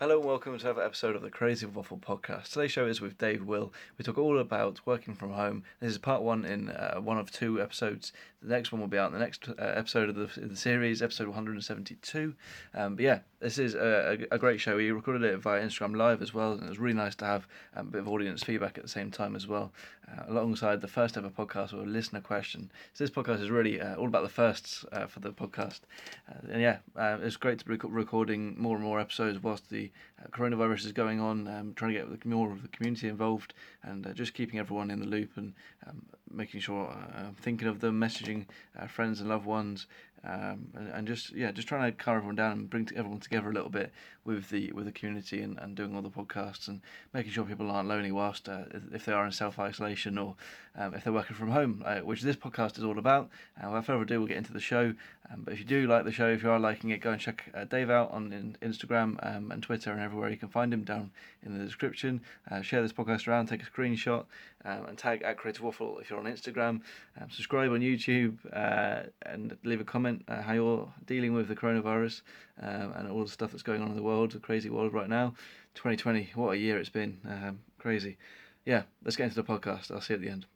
Hello and welcome to another episode of the Creative Waffle podcast. Today's show is with Dave Will. We talk all about working from home. This is part one in uh, one of two episodes. The next one will be out in the next uh, episode of the, the series, episode 172. Um, but yeah, this is a, a, great show. We recorded it via Instagram Live as well, and it was really nice to have um, a bit of audience feedback at the same time as well, uh, alongside the first ever podcast with a listener question. So this podcast is really uh, all about the firsts uh, for the podcast. Uh, and yeah, it's great to be recording more and more episodes whilst the uh, coronavirus is going on, um, trying to get more of the community involved and uh, just keeping everyone in the loop and um, making sure uh, thinking of them, messaging uh, friends and loved ones, um, and, and, just yeah, just trying to calm everyone down and bring everyone together a little bit with the with the community and, and doing all the podcasts and making sure people aren't lonely whilst uh, if they are in self isolation or um, if they're working from home, which this podcast is all about. Without further ado, we'll get into the show. Um, but if you do like the show, if you are liking it, go and check uh, Dave out on in Instagram um, and Twitter and everywhere. You can find him down in the description. Uh, share this podcast around, take a screenshot, um, and tag at Creative Waffle if you're on Instagram. Um, subscribe on YouTube uh, and leave a comment uh, how you're dealing with the coronavirus um, and all the stuff that's going on in the world, the crazy world right now. 2020, what a year it's been. Um, crazy. Yeah, let's get into the podcast. I'll see you at the end.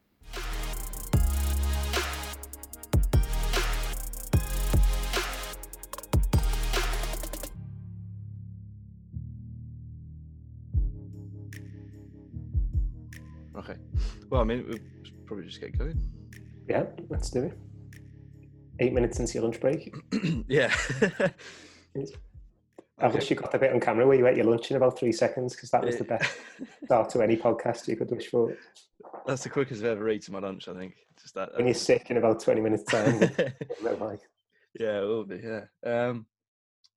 Well, I mean, we'll probably just get going. Yeah, let's do it. Eight minutes into your lunch break. yeah. I wish you got a bit on camera where you ate your lunch in about three seconds because that was the best start to any podcast you could wish for. That's the quickest I've ever eaten my lunch, I think. Just that. When you're sick in about 20 minutes time. yeah, it will be, yeah. Um,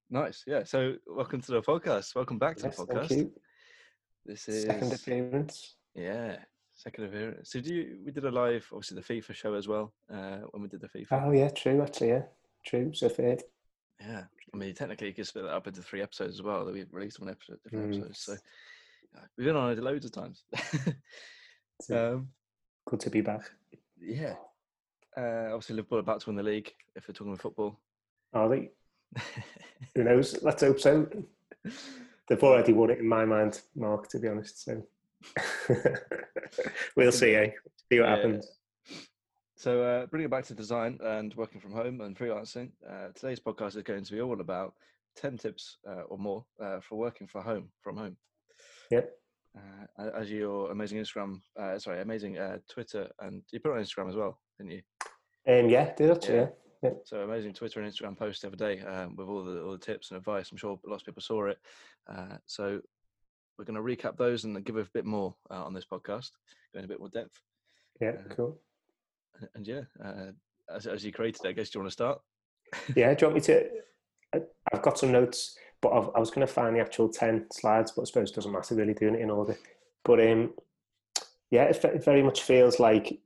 nice, yeah. So, welcome to the podcast. Welcome back to yes, the podcast. This is second appearance. Yeah, second appearance. So, do you? We did a live, obviously, the FIFA show as well. Uh, when we did the FIFA. Oh yeah, true. Actually, yeah, true. So third. Yeah, I mean, technically, you could split that up into three episodes as well. That we've released one episode, different mm. episodes. So we've been on it loads of times. um, good to be back. Yeah. Uh, obviously, Liverpool are about to win the league. If we're talking about football, are they? Who knows? Let's hope so. They've already won it in my mind, Mark. To be honest, so we'll see. Eh? See what yeah, happens. So, uh, bringing it back to design and working from home and freelancing, uh, today's podcast is going to be all about 10 tips uh, or more uh, for working from home. From home. Yep. Uh, as your amazing Instagram, uh, sorry, amazing Twitter, and you put it on Instagram as well, didn't you? Um, yeah, did it? Yeah. yeah. So amazing Twitter and Instagram post every day um, with all the all the tips and advice. I'm sure lots of people saw it. so we're going to recap those and give a bit more on this podcast, going a bit more depth. Yeah, cool and yeah, uh, as, as you created, I guess do you want to start? yeah, do you want me to? I've got some notes, but I've, i was going to find the actual ten slides, but I suppose it doesn't matter really doing it in order. But um, yeah, it, it very much feels like,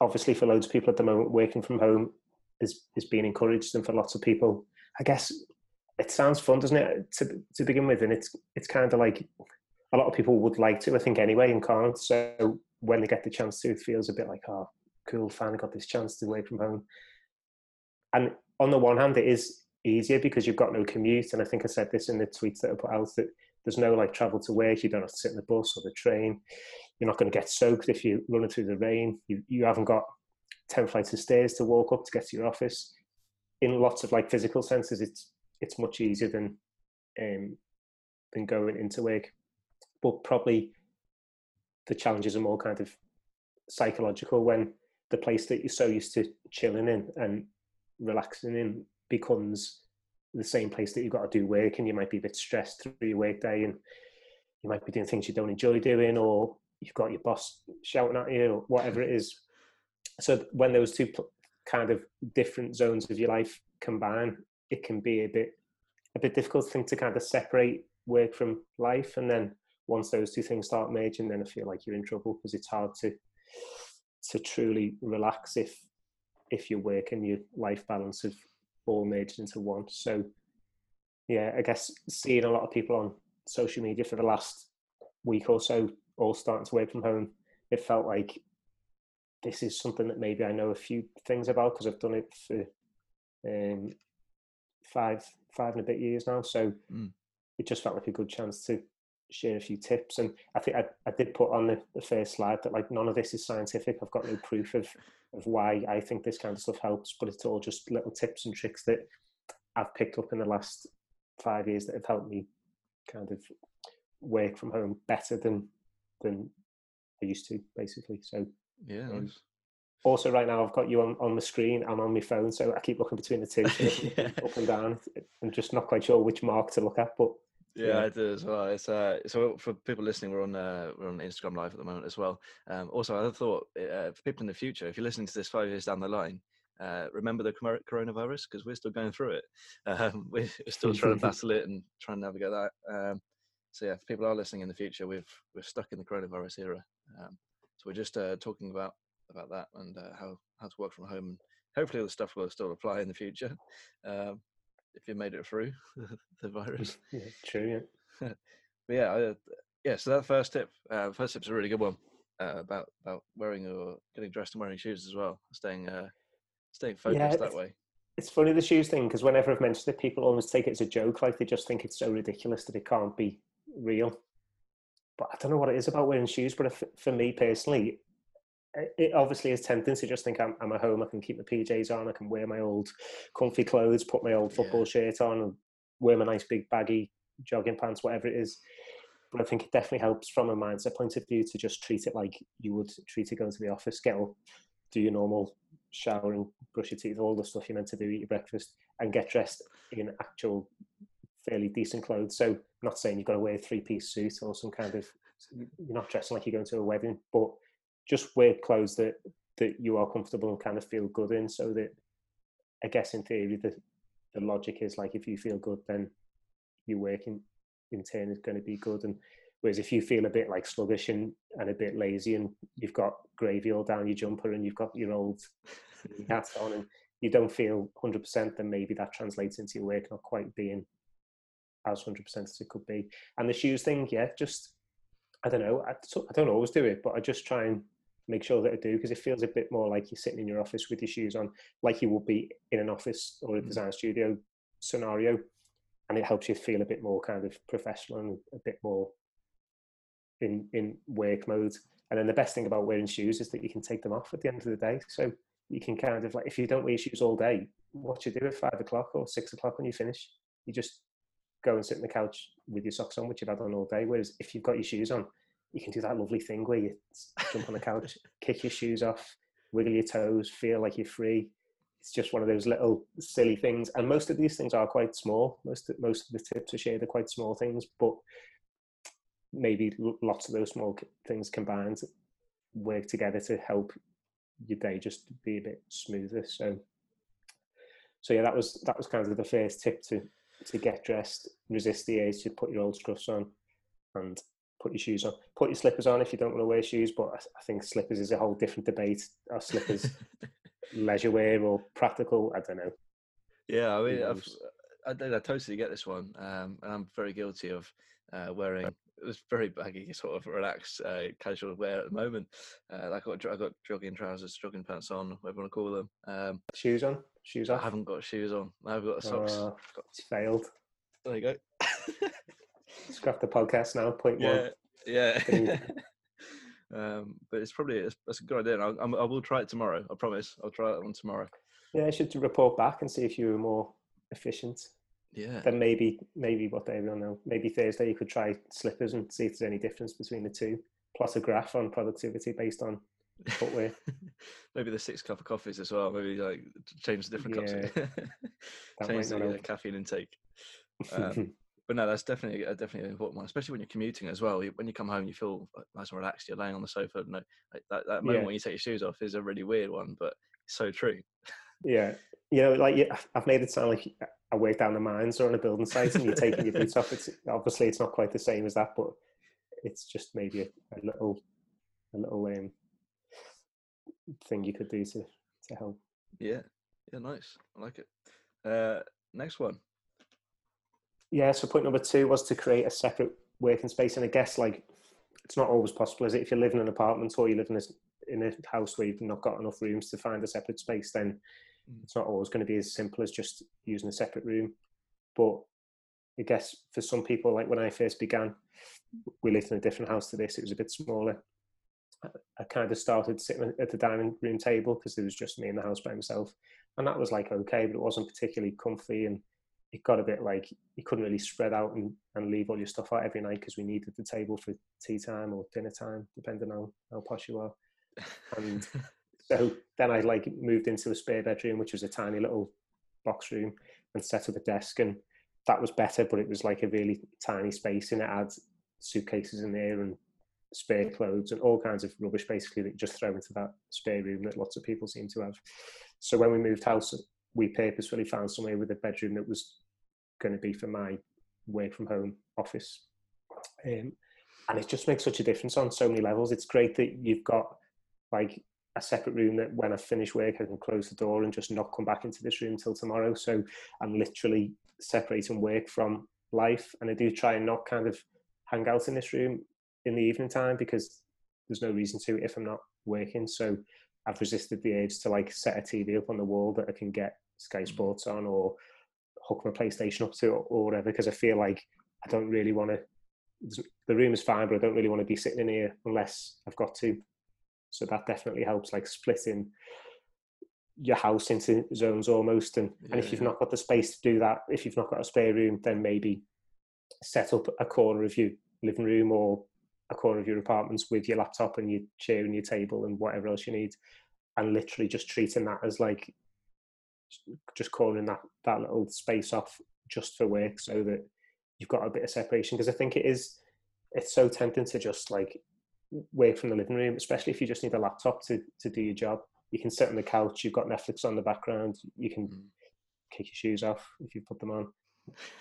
obviously, for loads of people at the moment, working from home is is being encouraged, and for lots of people, I guess it sounds fun, doesn't it, to to begin with? And it's it's kind of like a lot of people would like to, I think, anyway, and can't. So when they get the chance to, it feels a bit like, oh, cool, finally got this chance to work from home. And on the one hand, it is easier because you've got no commute. And I think I said this in the tweets that I put out that there's no like travel to work. You don't have to sit in the bus or the train. You're not going to get soaked if you're running through the rain. You, you haven't got 10 flights of stairs to walk up to get to your office. In lots of like physical senses, it's, it's much easier than, um, than going into work. But probably the challenges are more kind of psychological when the place that you're so used to chilling in and relaxing in becomes the same place that you've got to do work and you might be a bit stressed through your work day and you might be doing things you don't enjoy doing or you've got your boss shouting at you or whatever it is so when those two kind of different zones of your life combine it can be a bit a bit difficult thing to kind of separate work from life and then once those two things start merging then i feel like you're in trouble because it's hard to to truly relax if if your work and your life balance have all merged into one. So yeah, I guess seeing a lot of people on social media for the last week or so all starting to work from home, it felt like this is something that maybe I know a few things about because I've done it for um, five five and a bit years now. So mm. it just felt like a good chance to share a few tips. And I think I, I did put on the, the first slide that like none of this is scientific. I've got no proof of of why I think this kind of stuff helps, but it's all just little tips and tricks that I've picked up in the last five years that have helped me kind of work from home better than than I used to, basically. So yeah. Um, nice. Also, right now I've got you on, on the screen and on my phone, so I keep looking between the two, yeah. up and down. I'm just not quite sure which mark to look at, but yeah, yeah, I do as well. It's uh, so for people listening, we're on uh, we're on Instagram Live at the moment as well. Um, also, I thought uh, for people in the future, if you're listening to this five years down the line, uh, remember the coronavirus because we're still going through it. Um, we're still trying to battle it and trying to navigate that. Um, so yeah, if people are listening in the future, we've we're stuck in the coronavirus era. Um, so we're just uh, talking about about that and uh, how how to work from home. And hopefully, the stuff will still apply in the future. Um, if you made it through the virus. Yeah, true. Yeah. but yeah, I, yeah. So that first tip, uh, first tip's a really good one uh, about about wearing or getting dressed and wearing shoes as well, staying uh, staying focused yeah, that way. It's funny the shoes thing because whenever I've mentioned it, people almost take it as a joke, like they just think it's so ridiculous that it can't be real. But I don't know what it is about wearing shoes. But if, for me personally, it obviously is tempting to just think I'm, I'm at home. I can keep my PJs on. I can wear my old comfy clothes, put my old football shirt on, and wear my nice big baggy jogging pants, whatever it is. But I think it definitely helps from a mindset point of view to just treat it like you would treat it going to the office. Get up, do your normal showering, brush your teeth, all the stuff you're meant to do, eat your breakfast, and get dressed in actual fairly decent clothes. So, I'm not saying you've got to wear a three piece suit or some kind of you're not dressing like you're going to a wedding, but just wear clothes that that you are comfortable and kind of feel good in so that i guess in theory the the logic is like if you feel good then your work in, in turn is going to be good. And whereas if you feel a bit like sluggish and, and a bit lazy and you've got gravy all down your jumper and you've got your old hat on and you don't feel 100% then maybe that translates into your work not quite being as 100% as it could be. And the shoes thing yeah just i don't know I, I don't always do it but i just try and make sure that I do because it feels a bit more like you're sitting in your office with your shoes on, like you would be in an office or a mm. design studio scenario, and it helps you feel a bit more kind of professional and a bit more in in work mode. And then the best thing about wearing shoes is that you can take them off at the end of the day. So you can kind of like if you don't wear shoes all day, what you do at five o'clock or six o'clock when you finish, you just go and sit on the couch with your socks on, which you've had on all day. Whereas if you've got your shoes on, you can do that lovely thing where you jump on the couch, kick your shoes off, wiggle your toes, feel like you're free. It's just one of those little silly things, and most of these things are quite small. Most of, most of the tips are shared are quite small things, but maybe lots of those small things combined work together to help your day just be a bit smoother. So, so yeah, that was that was kind of the first tip to to get dressed, resist the urge to put your old scruffs on, and put your shoes on. Put your slippers on if you don't want to wear shoes, but I, think slippers is a whole different debate. Are slippers leisure wear or practical? I don't know. Yeah, I mean, I've, I, I totally get this one, um, and I'm very guilty of uh, wearing. It was very baggy, sort of relaxed, uh, casual wear at the moment. Uh, I got I got jogging trousers, jogging pants on, whatever you want to call them. Um, shoes on, shoes off. I haven't got shoes on. I've got socks. Uh, got... It's failed. There you go. Scrap the podcast now. Point yeah, one. Yeah. um, but it's probably it's, that's a good idea. I'll, I will try it tomorrow. I promise. I'll try it on tomorrow. Yeah, I should report back and see if you were more efficient. Yeah. Then maybe maybe what day we on now. Maybe Thursday you could try slippers and see if there's any difference between the two. Plus a graph on productivity based on footwear. maybe the six cup of coffees as well. Maybe like change the different cups yeah. cups. change the uh, caffeine intake. Um, but no, that's definitely a, definitely an important one, especially when you're commuting as well. When you come home, you feel nice and relaxed. You're laying on the sofa. No, like that, that moment yeah. when you take your shoes off is a really weird one, but it's so true. Yeah, you know, like I've made it sound like I work down the mines or on a building site, and you're taking your boots off. It's obviously it's not quite the same as that, but it's just maybe a, a little, a little um, thing you could do to to help. Yeah, yeah, nice. I like it. Uh, next one yeah, so point number two was to create a separate working space. And I guess like it's not always possible, is it? If you live in an apartment or you live in a, in a house where you've not got enough rooms to find a separate space, then mm. it's not always going to be as simple as just using a separate room. But I guess for some people, like when I first began, we lived in a different house to this. It was a bit smaller. I kind of started sitting at the dining room table because there was just me in the house by myself, and that was like okay, but it wasn't particularly comfy, and it got a bit like you couldn't really spread out and, and leave all your stuff out every night because we needed the table for tea time or dinner time, depending on how posh you are. And so then I like moved into a spare bedroom, which was a tiny little box room, and set up a desk, and that was better, but it was like a really tiny space, and it had suitcases in there and spare clothes and all kinds of rubbish basically that you just throw into that spare room that lots of people seem to have. So when we moved house, we purposefully found somewhere with a bedroom that was going to be for my work from home office. Um, and it just makes such a difference on so many levels. It's great that you've got like a separate room that when I finish work, I can close the door and just not come back into this room until tomorrow. So I'm literally separating work from life. And I do try and not kind of hang out in this room in the evening time because there's no reason to if I'm not working. So I've resisted the urge to like set a TV up on the wall that I can get Sky mm. Sports on or hook my PlayStation up to or, or whatever because I feel like I don't really want to. The room is fine, but I don't really want to be sitting in here unless I've got to. So that definitely helps, like splitting your house into zones almost. And, yeah, and if you've yeah. not got the space to do that, if you've not got a spare room, then maybe set up a corner of your living room or a corner of your apartments with your laptop and your chair and your table and whatever else you need, and literally just treating that as like just calling that that little space off just for work, so that you've got a bit of separation. Because I think it is it's so tempting to just like work from the living room, especially if you just need a laptop to to do your job. You can sit on the couch, you've got Netflix on the background, you can mm. kick your shoes off if you put them on.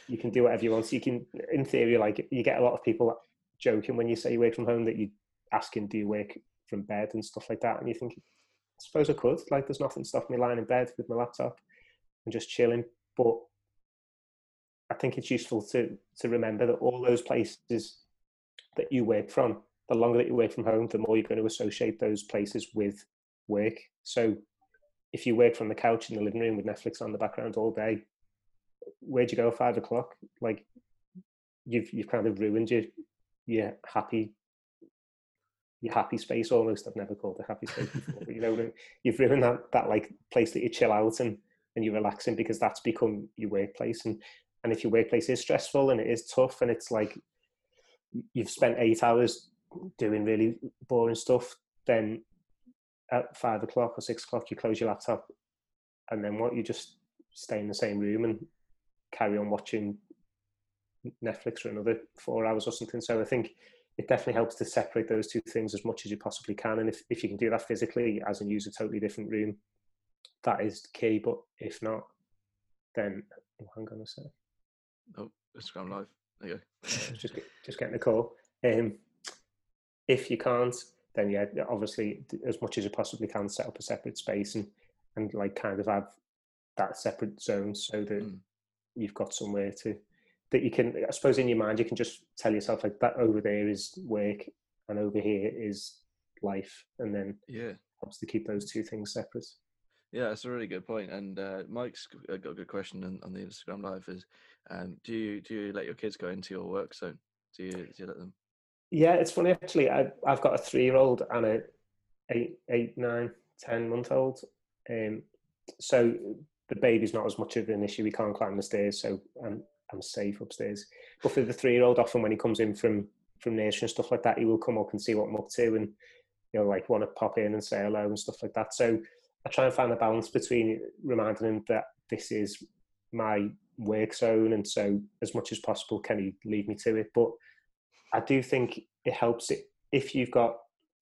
You can do whatever you want. So you can, in theory, like you get a lot of people joking when you say you work from home that you asking, do you work from bed and stuff like that? And you think, suppose I could. Like, there's nothing stopping me lying in bed with my laptop and just chilling. But I think it's useful to to remember that all those places that you work from, the longer that you work from home, the more you're going to associate those places with work. So if you work from the couch in the living room with Netflix on the background all day, where'd you go at five o'clock? Like you've you've kind of ruined your your happy your happy space almost. I've never called it happy space before, but you know you've ruined that that like place that you chill out and and you're relaxing because that's become your workplace and and if your workplace is stressful and it is tough and it's like you've spent eight hours doing really boring stuff, then at five o'clock or six o'clock you close your laptop and then what you just stay in the same room and carry on watching Netflix for another four hours or something. So I think it definitely helps to separate those two things as much as you possibly can. And if, if you can do that physically, as in use a totally different room, that is key. But if not, then oh, hang on a sec. Oh, Instagram live. There you go. just just getting a call. Um, if you can't, then yeah, obviously as much as you possibly can, set up a separate space and and like kind of have that separate zone so that mm. you've got somewhere to that you can i suppose in your mind you can just tell yourself like that over there is work and over here is life and then yeah. helps to keep those two things separate. Yeah that's a really good point and uh, mike's got a good question on, on the instagram live is um, do you do you let your kids go into your work zone? Do you, do you let them? Yeah it's funny actually I, i've got a three year old and a eight eight nine ten month old um, so the baby's not as much of an issue. We can't climb the stairs, so I'm I'm safe upstairs. But for the three year old, often when he comes in from from nursery and stuff like that, he will come up and see what I'm up to, and you know, like want to pop in and say hello and stuff like that. So I try and find a balance between reminding him that this is my work zone, and so as much as possible, can he lead me to it? But I do think it helps it if you've got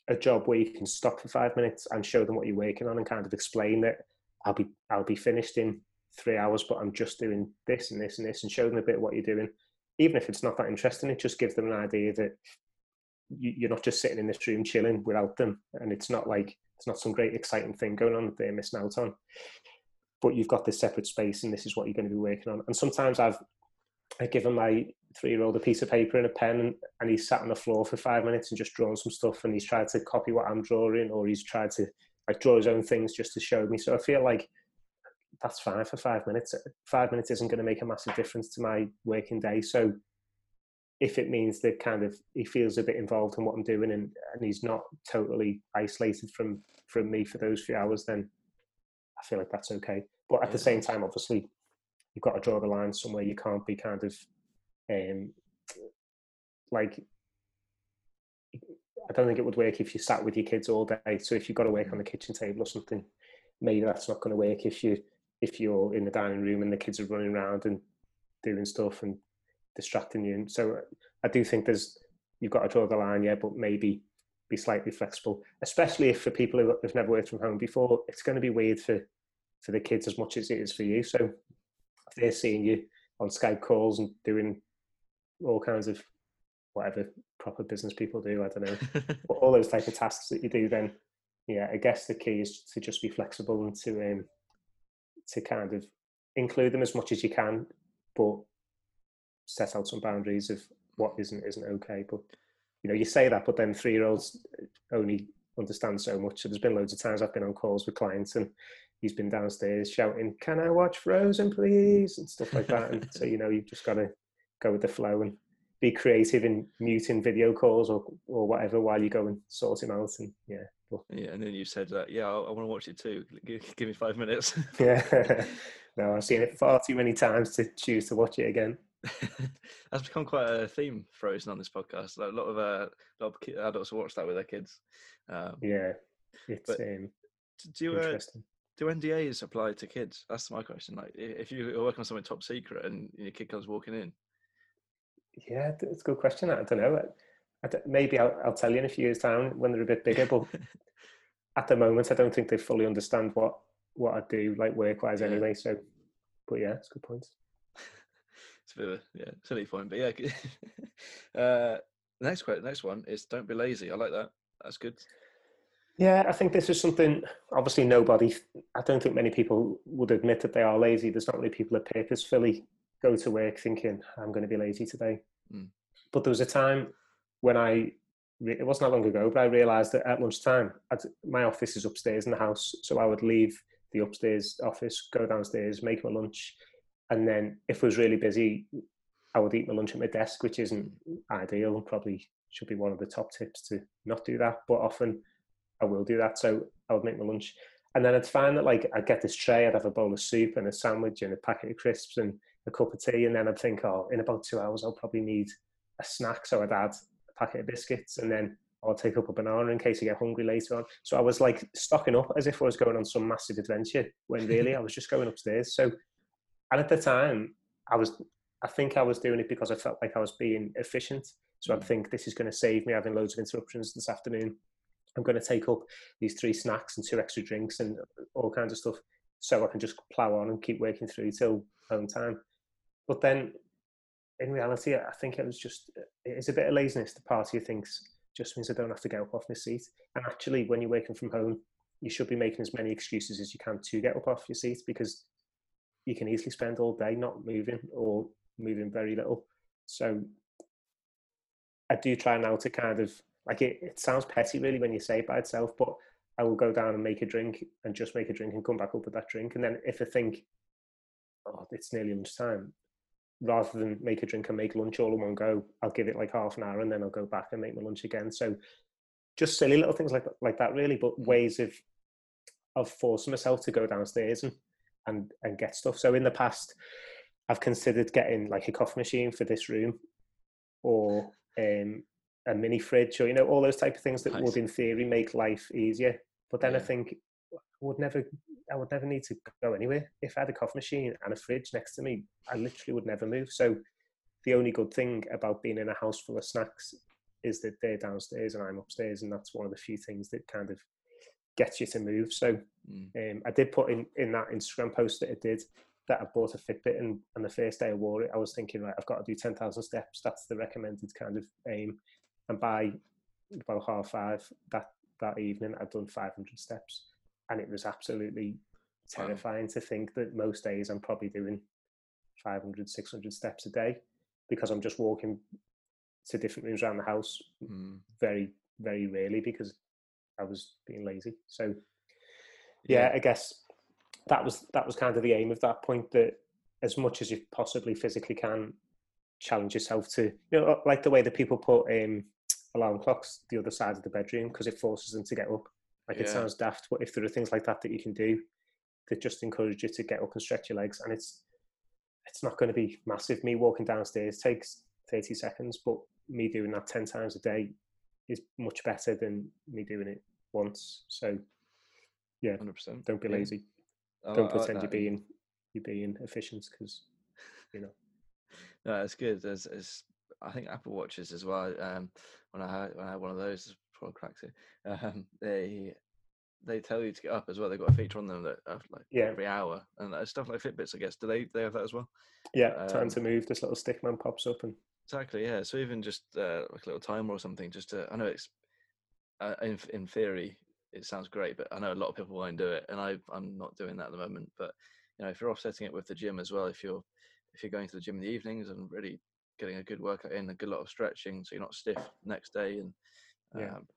a job where you can stop for five minutes and show them what you're working on and kind of explain that I'll be I'll be finished in three hours, but I'm just doing this and this and this, and show them a bit of what you're doing. Even if it's not that interesting, it just gives them an idea that you're not just sitting in this room chilling without them, and it's not like it's not some great exciting thing going on that they're missing out on. But you've got this separate space, and this is what you're going to be working on. And sometimes I've I given my three year old a piece of paper and a pen, and, and he's sat on the floor for five minutes and just drawn some stuff, and he's tried to copy what I'm drawing, or he's tried to like draw his own things just to show me. So I feel like that's fine for five minutes. Five minutes isn't going to make a massive difference to my working day. So if it means that kind of he feels a bit involved in what I'm doing and, and he's not totally isolated from from me for those few hours, then I feel like that's okay. But at the same time, obviously, you've got to draw the line somewhere. You can't be kind of um, like I don't think it would work if you sat with your kids all day. So if you've got to work on the kitchen table or something, maybe that's not going to work if you if you're in the dining room and the kids are running around and doing stuff and distracting you. And so I do think there's you've got to draw the line, yeah, but maybe be slightly flexible, especially if for people who have never worked from home before, it's going to be weird for for the kids as much as it is for you. So if they're seeing you on Skype calls and doing all kinds of whatever proper business people do, I don't know, all those type of tasks that you do, then yeah, I guess the key is to just be flexible and to um, to kind of include them as much as you can, but set out some boundaries of what isn't isn't okay. But you know, you say that, but then three year olds only understand so much. So there's been loads of times I've been on calls with clients and he's been downstairs shouting, "Can I watch Frozen, please?" and stuff like that. and so you know, you've just got to go with the flow and be creative in muting video calls or or whatever while you go and sort him out. And yeah, yeah. And then you said that, yeah, I, I want to watch it too. Give, give me five minutes. yeah. no, I've seen it far too many times to choose to watch it again. That's become quite a theme Frozen on this podcast. Like a lot of uh, a lot of adults watch that with their kids. Um, yeah, it's um, do you, uh, do NDAs apply to kids? That's my question. Like, if you're working on something top secret and your kid comes walking in, yeah, it's a good question. I don't know. Maybe I'll, I'll tell you in a few years' time when they're a bit bigger. But at the moment, I don't think they fully understand what what I do, like work wise, yeah. anyway. So, but yeah, it's a good point. it's a bit of a yeah silly point, but yeah. uh, next question, next one is don't be lazy. I like that. That's good. Yeah, I think this is something. Obviously, nobody. I don't think many people would admit that they are lazy. There's not many people that purposefully go to work thinking I'm going to be lazy today. Mm. But there was a time when I. It wasn't that long ago, but I realised that at lunchtime, I'd, my office is upstairs in the house, so I would leave the upstairs office, go downstairs, make my lunch, and then if it was really busy, I would eat my lunch at my desk, which isn't mm. ideal and probably should be one of the top tips to not do that. But often I will do that. So I would make my lunch. And then I'd find that like I'd get this tray, I'd have a bowl of soup and a sandwich and a packet of crisps and a cup of tea. And then I'd think, oh, in about two hours, I'll probably need a snack. So I'd add packet of biscuits and then I'll take up a banana in case I get hungry later on. So I was like stocking up as if I was going on some massive adventure when really I was just going upstairs. So, and at the time, I was, I think I was doing it because I felt like I was being efficient. So I'd mm. think this is going to save me having loads of interruptions this afternoon. I'm going to take up these three snacks and two extra drinks and uh, all kinds of stuff so I can just plow on and keep working through till home time. But then in reality, I think it was just, it's a bit of laziness. The party thinks just means I don't have to get up off my seat. And actually, when you're working from home, you should be making as many excuses as you can to get up off your seat because you can easily spend all day not moving or moving very little. So I do try now to kind of like it, it sounds petty really when you say it by itself, but I will go down and make a drink and just make a drink and come back up with that drink. And then if I think, oh, it's nearly lunchtime, rather than make a drink and make lunch all in one go, I'll give it like half an hour and then I'll go back and make my lunch again. So just silly little things like like that really, but mm-hmm. ways of of forcing myself to go downstairs and and and get stuff. So in the past, I've considered getting like a coffee machine for this room, or um, a mini fridge or you know all those type of things that nice. would in theory make life easier but then yeah. i think would never i would never need to go anywhere. If i had a coffee machine and a fridge next to me i literally would never move. So the only good thing about being in a house full of snacks is that they're downstairs and i'm upstairs and that's one of the few things that kind of gets you to move. So mm. um, i did put in in that instagram post that I did that I bought a Fitbit and, and the first day I wore it, I was thinking, right, I've got to do 10,000 steps. That's the recommended kind of aim. And by about half five that that evening I'd done 500 steps and it was absolutely terrifying wow. to think that most days I'm probably doing 500 600 steps a day because I'm just walking to different rooms around the house mm. very very rarely because I was being lazy so yeah, yeah I guess that was that was kind of the aim of that point that as much as you possibly physically can challenge yourself to you know like the way that people put um, alarm clocks the other side of the bedroom because it forces them to get up like it sounds daft but if there are things like that that you can do that just encourage you to get up and stretch your legs and it's it's not going to be massive. Me walking downstairs takes 30 seconds but me doing that 10 times a day is much better than me doing it once. So yeah, Hundred percent. don't be lazy. I don't like- I like pretend you're being you're being efficient because you know. No, it's good. There's, there's, I think Apple Watches as well. Um, when I had when I had one of those, I cracked it, um, they they tell you to get up as well. They've got a feature on them that uh, like Yeah. every hour and uh, stuff like Fitbits. I guess do they they have that as well? yeah time Um, to move this little stick man pops up and Exactly. Yeah. So even just uh, like a little timer or something, just to I know it's uh, in in theory it sounds great, but I know a lot of people won't do it, and I I'm not doing that at the moment. But you know, if you're offsetting it with the gym as well, if you're if you're going to the gym in the evenings and really getting a good workout in, a good lot of stretching, so you're not stiff next day, and Yeah. um,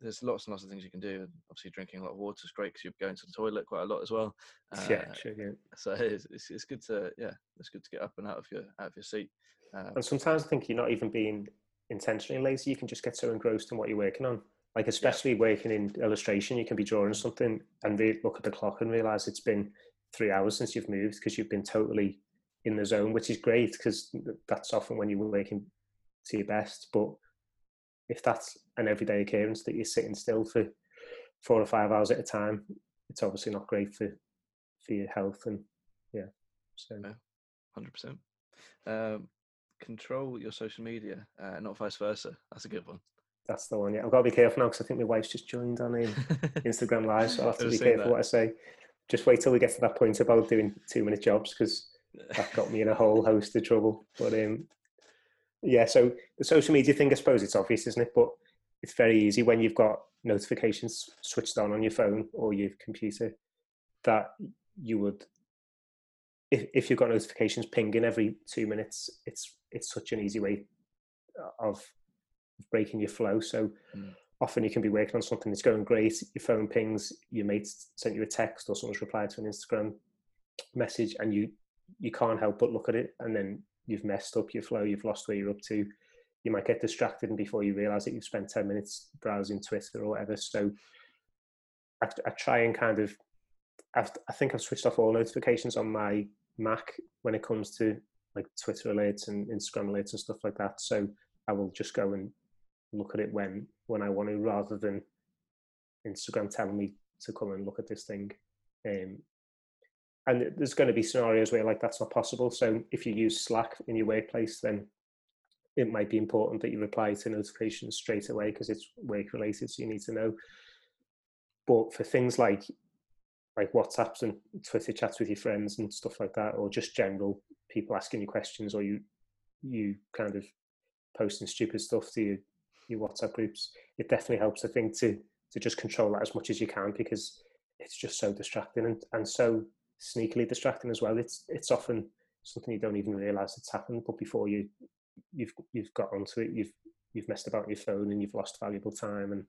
there's lots and lots of things you can do. Obviously, drinking a lot of water is great because you're going to the toilet quite a lot as well. yeah Uh, sure yeah So it's, it's it's good to yeah, it's good to get up and out of your out of your seat. Um, and sometimes i think you're not even being intentionally lazy you can just get so engrossed in what you're working on like especially working in illustration you can be drawing something and re- look at the clock and realize it's been three hours since you've moved because you've been totally in the zone which is great because that's often when you're working to your best but if that's an everyday occurrence that you're sitting still for four or five hours at a time it's obviously not great for for your health and yeah so Yeah. Hundred percent. Um, control your social media, uh, not vice versa. That's a good one. that's the one yeah i've got to be careful now because i think my wife's just joined on um, instagram live so i'll have to be careful that. what i say just wait till we get to that point about doing two minute jobs because that got me in a whole host of trouble but um yeah so the social media thing i suppose it's obvious isn't it but it's very easy when you've got notifications switched on on your phone or your computer that you would if, if you've got notifications pinging every two minutes it's it's such an easy way of breaking your flow so Mm. often you can be working on something that's going great your phone pings your mate sent you a text or someone's replied to an instagram message and you you can't help but look at it and then you've messed up your flow you've lost where you're up to. You might get distracted and before you realize it you've spent 10 minutes browsing twitter or whatever. So i, I try and kind of I've, i think i've switched off all notifications on my mac when it comes to like twitter alerts and instagram alerts and stuff like that. So i will just go and look at it when when i want to rather than instagram telling me to come and look at this thing. Um, and there's going to be scenarios where like that's not possible. So if you use slack in your workplace then it might be important that you reply to notifications straight away because it's work related so you need to know. But for things like like whatsapps and twitter chats with your friends and stuff like that or just general people asking you questions or you you kind of posting stupid stuff to your, your whatsapp groups it definitely helps i think to to just control that as much as you can because it's just so distracting and, and so sneakily distracting as well. It's it's often something you don't even realize it's happened but before you you've you've got onto it you've you've messed about your phone and you've lost valuable time and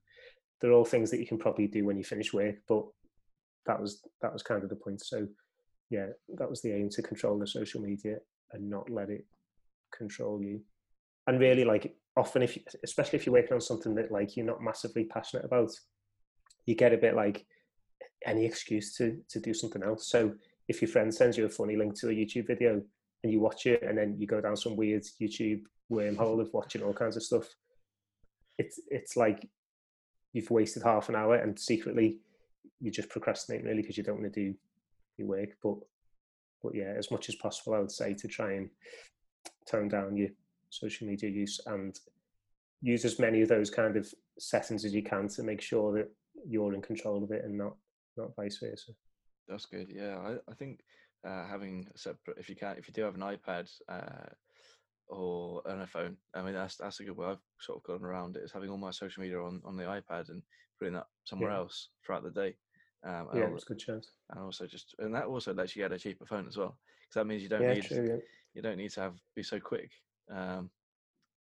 they're all things that you can probably do when you finish work but that was that was kind of the point. So yeah that was the aim to control the social media and not let it control you. And really like often if you, especially if you're working on something that like you're not massively passionate about you get a bit like any excuse to to do something else. So if your friend sends you a funny link to a youtube video and you watch it and then you go down some weird youtube wormhole of watching all kinds of stuff it's it's like you've wasted half an hour and secretly you're just procrastinating really because you don't want to do your work. But but yeah as much as possible i would say to try and tone down your social media use and use as many of those kind of settings as you can to make sure that you're in control of it and not not vice versa That's good. Yeah, I, I think uh, having a separate, if you can, if you do have an iPad uh, or an iPhone, I mean that's that's a good way. I've sort of gotten around it is having all my social media on on the iPad and putting that somewhere Yeah. else throughout the day. Um, yeah it's a good chance and also just and that also lets you get a cheaper phone as well because that means you don't yeah need true yeah you don't need to have be so quick. Um,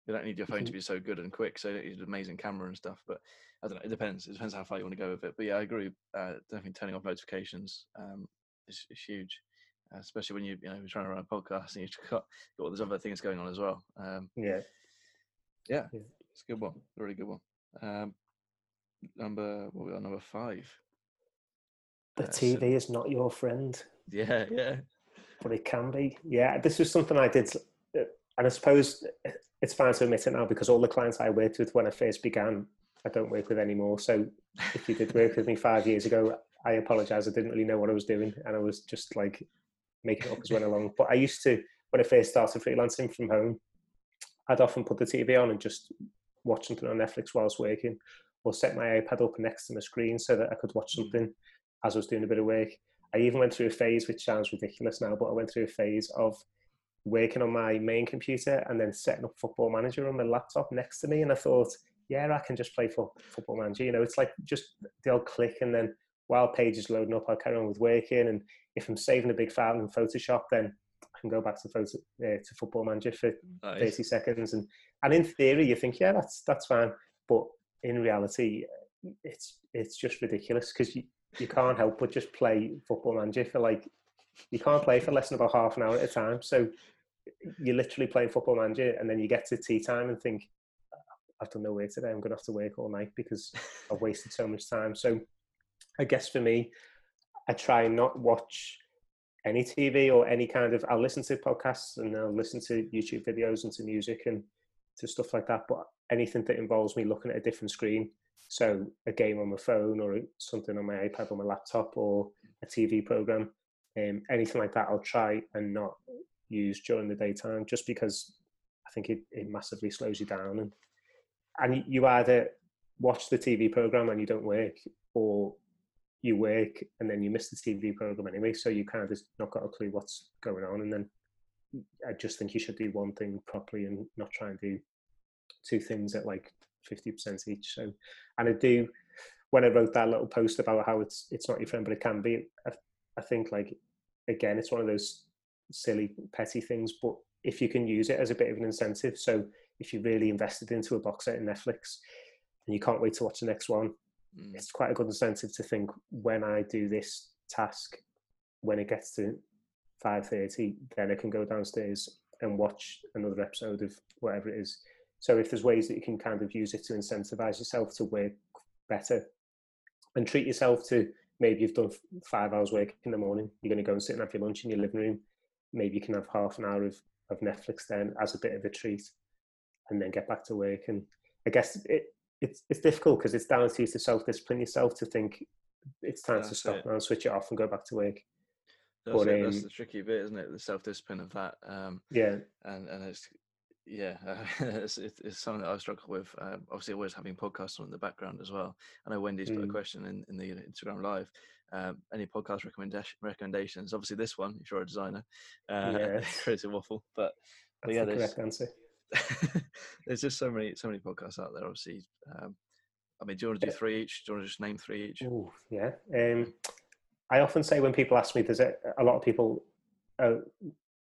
you don't need your phone to be so good and quick. So you don't need an amazing camera and stuff. But I don't know. It depends. It depends how far you want to go with it. But yeah, I agree. Uh, definitely turning off notifications. Um, is, is huge, uh, especially when you you know you're trying to run a podcast and you've got, got all these other things going on as well. Um, yeah, yeah, yeah, it's a good one, a really good one. Um, number what we got number five. The uh, TV is not your friend. Yeah, yeah. But it can be. Yeah, this was something I did, uh, and I suppose it's fine to admit it now because all the clients I worked with when I first began, I don't work with anymore. So if you did work with me five years ago, I apologise. I didn't really know what I was doing, and I was just like making it up as went along. But I used to, when I first started freelancing from home, I'd often put the TV on and just watch something on Netflix was working, or set my iPad up next to my screen so that I could watch hmm. something as I was doing a bit of work. I even went through a phase, which sounds ridiculous now, but I went through a phase of working on my main computer and then setting up Football Manager on my laptop next to me. And I thought, yeah, I can just play for Football Manager. You know, it's like just the old click, and then while page is loading up, I'll carry on with working. And if I'm saving a big file in Photoshop, then I can go back to photo uh, to Football Manager for nice. 30 seconds. And and in theory, you think, yeah, that's that's fine, but in reality, it's it's just ridiculous because you you can't help but just play Football Manager for like you can't play for less than about half an hour at a time. So you're literally playing Football Manager, and then you get to tea time and think, I've done no work today. I'm going to have to work all night because I've wasted so much time. So I guess for me, I try not watch any TV or any kind of. I'll listen to podcasts and I'll listen to YouTube videos and to music and to stuff like that. But anything that involves me looking at a different screen, so a game on my phone or something on my iPad or my laptop or a TV program, um, anything like that, I'll try and not use during the daytime, just because I think it, it massively slows you down and and you either watch the TV program and you don't work, or you work and then you miss the TV program anyway. So you kind of just not got a clue what's going on. And then I just think you should do one thing properly and not try and do two things at like fifty percent each. So, and I do when I wrote that little post about how it's it's not your friend, but it can be. I, I think like again, it's one of those silly petty things, but if you can use it as a bit of an incentive, so if you really invested into a box set in Netflix and you can't wait to watch the next one, mm. it's quite a good incentive to think when I do this task, when it gets to five thirty, then I can go downstairs and watch another episode of whatever it is. So if there's ways that you can kind of use it to incentivize yourself to work better and treat yourself to maybe you've done five hours work in the morning, you're going to go and sit and have your lunch in your living room. Maybe you can have half an hour of, of Netflix then as a bit of a treat and then get back to work. And I guess it, it's it's difficult because it's down to you to self discipline yourself to think it's time that's to stop it. now and switch it off and go back to work. That's, but, um, that's the tricky bit, isn't it? The self discipline of that. Um, yeah, and and it's yeah, uh, it's, it's something that I struggle with. Um, obviously, always having podcasts on in the background as well. I know Wendy's mm. put a mm. question in, in the Instagram live. Um, any podcast recommendation recommendations? Obviously, this one if you're a designer, uh, yeah. creative waffle. But, but yeah, the correct answer. there's just so many so many podcasts out there. Obviously, um, I mean, do you want to do three each? Do you want to just name three each? Oh, yeah. Um, I often say when people ask me, there's a, a lot of people uh,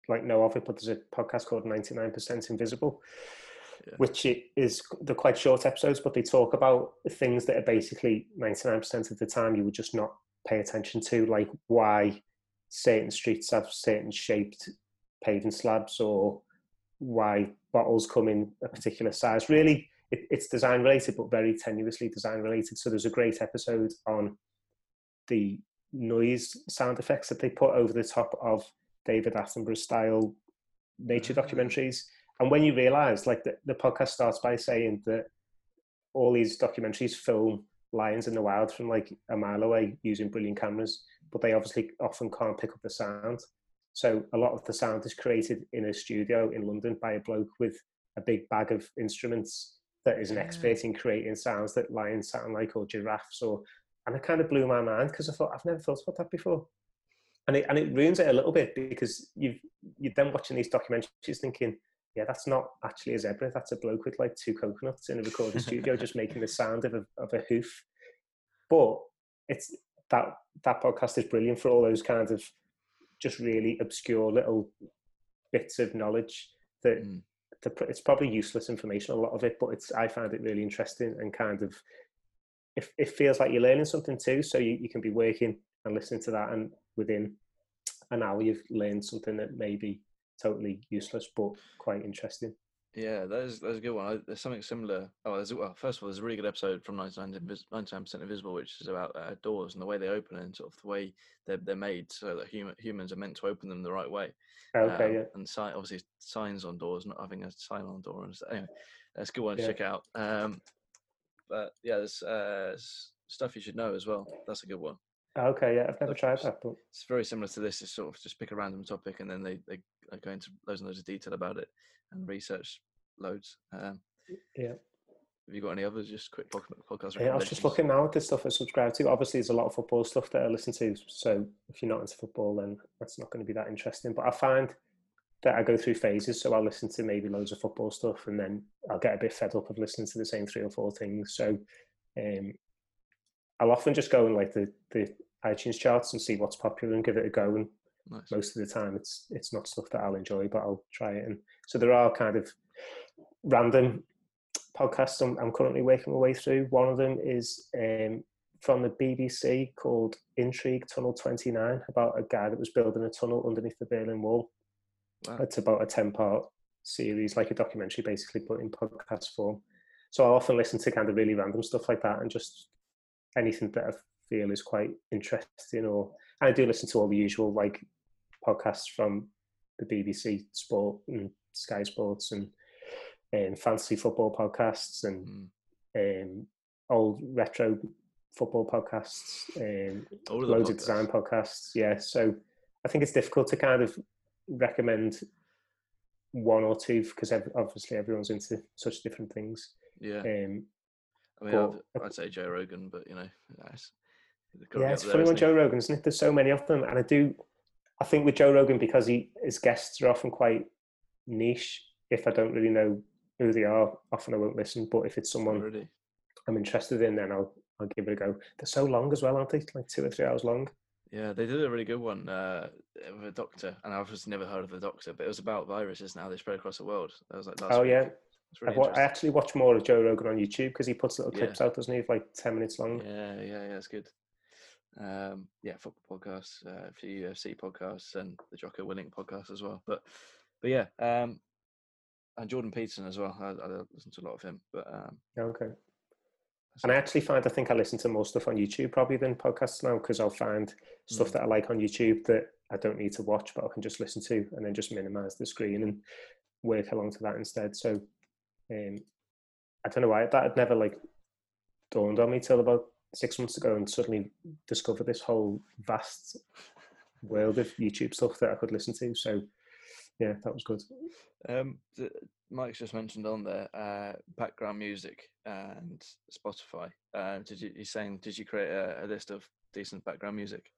like know of it, but there's a podcast called 99% Invisible, yeah. which is they're quite short episodes, but they talk about things that are basically 99% of the time you would just not pay attention to, like why certain streets have certain shaped paving slabs or why bottles come in a particular size. Really, it, it's design related, but very tenuously design related. So there's a great episode on the noise sound effects that they put over the top of David Attenborough style nature mm. documentaries. And when you realize, like the, the podcast starts by saying that all these documentaries film lions in the wild from like a mile away using brilliant cameras, but they obviously often can't pick up the sound. So a lot of the sound is created in a studio in London by a bloke with a big bag of instruments that is an ah. expert in creating sounds that lions sound like or giraffes or and it kind of blew my mind because I thought I've never thought about that before and it and it ruins it a little bit because you've you're then watching these documentaries thinking, yeah, that's not actually a zebra. That's a bloke with like two coconuts in a recording studio just making the sound of a of a hoof. But it's that that podcast is brilliant for all those kinds of just really obscure little bits of knowledge that mm. the, it's probably useless information a lot of it but it's i find it really interesting and kind of it, it feels like you're learning something too so you, you can be working and listening to that, and within an hour you've learned something that may be totally useless but quite interesting. Yeah, that is that's a good one. I, there's something similar. Oh, there's well, first of all, there's a really good episode from 99 percent Invisible, which is about uh, doors and the way they open and sort of the way they're they're made, so that human humans are meant to open them the right way. Okay, Um, yeah. And sign, obviously signs on doors, not having a sign on door. And stuff. anyway, that's a good one to Yeah. check out. Um, but yeah, there's uh, stuff you should know as well. That's a good one. Okay, yeah. I've never tried that, but It's very similar to this. It's sort of just pick a random topic and then they they go into loads and loads of detail about it and research loads. Um, yeah. have you got any others? Just quick podcast. Yeah, I was just looking now at the stuff I subscribe to. Obviously, there's a lot of football stuff that I listen to. So if you're not into football, then that's not going to be that interesting. But I find that I go through phases. So I'll listen to maybe loads of football stuff, and then I'll get a bit fed up of listening to the same three or four things. So um, I'll often just go and like the the iTunes charts and see what's popular and give it a go. And Nice. most of the time, it's it's not stuff that I'll enjoy, but I'll try it. And so there are kind of random podcasts I'm, I'm currently working my way through. One of them is um, from the BBC called Intrigue Tunnel 29 about a guy that was building a tunnel underneath the Berlin Wall. Wow. It's about a 10 part series, like a documentary basically, but in podcast form. So I often listen to kind of really random stuff like that and just anything that I feel is quite interesting. Or I do listen to all the usual like podcasts from the BBC Sport and Sky Sports and um, fantasy football podcasts and Mm. um, old retro football podcasts, um, All of the loads of design podcasts. Yeah, so I think it's difficult to kind of recommend one or two because ev- obviously everyone's into such different things. Yeah. Um, I mean, but- I'd, I'd say Joe Rogan, but you know, that's it's gotta be yeah, it's there, funny on? Joe Rogan, isn't it? There's so many of them, and I do. I think with Joe Rogan because he his guests are often quite niche. If I don't really know who they are, often I won't listen. But if it's someone Already. I'm interested in, then I'll I'll give it a go. They're so long as well, aren't they? Like two or three hours long. Yeah, they did a really good one uh, with a doctor, and I've just never heard of the doctor, but it was about viruses and how they spread across the world. That was like last oh week. yeah, really wa- I actually watch more of Joe Rogan on YouTube because he puts little Yeah. clips out, doesn't he? Like ten minutes long. Yeah, yeah, yeah, it's good. Um, yeah, football podcasts, uh, a few UFC podcasts, and the Jocko Willink podcast as well. But, but yeah, um, and Jordan Peterson as well. I, I listen to a lot of him. But um, Okay. And I actually find I think I listen to more stuff on YouTube probably than podcasts now because I'll find stuff Mm. that I like on YouTube that I don't need to watch, but I can just listen to and then just minimize the screen and work along to that instead. So um, I don't know why that had never like dawned on me till about six months ago and suddenly discovered this whole vast world of YouTube stuff that I could listen to. So yeah, that was good. Um, th- Mike's just mentioned on there uh, background music and Spotify. Uh, did you? He's saying, did you create a, a list of decent background music?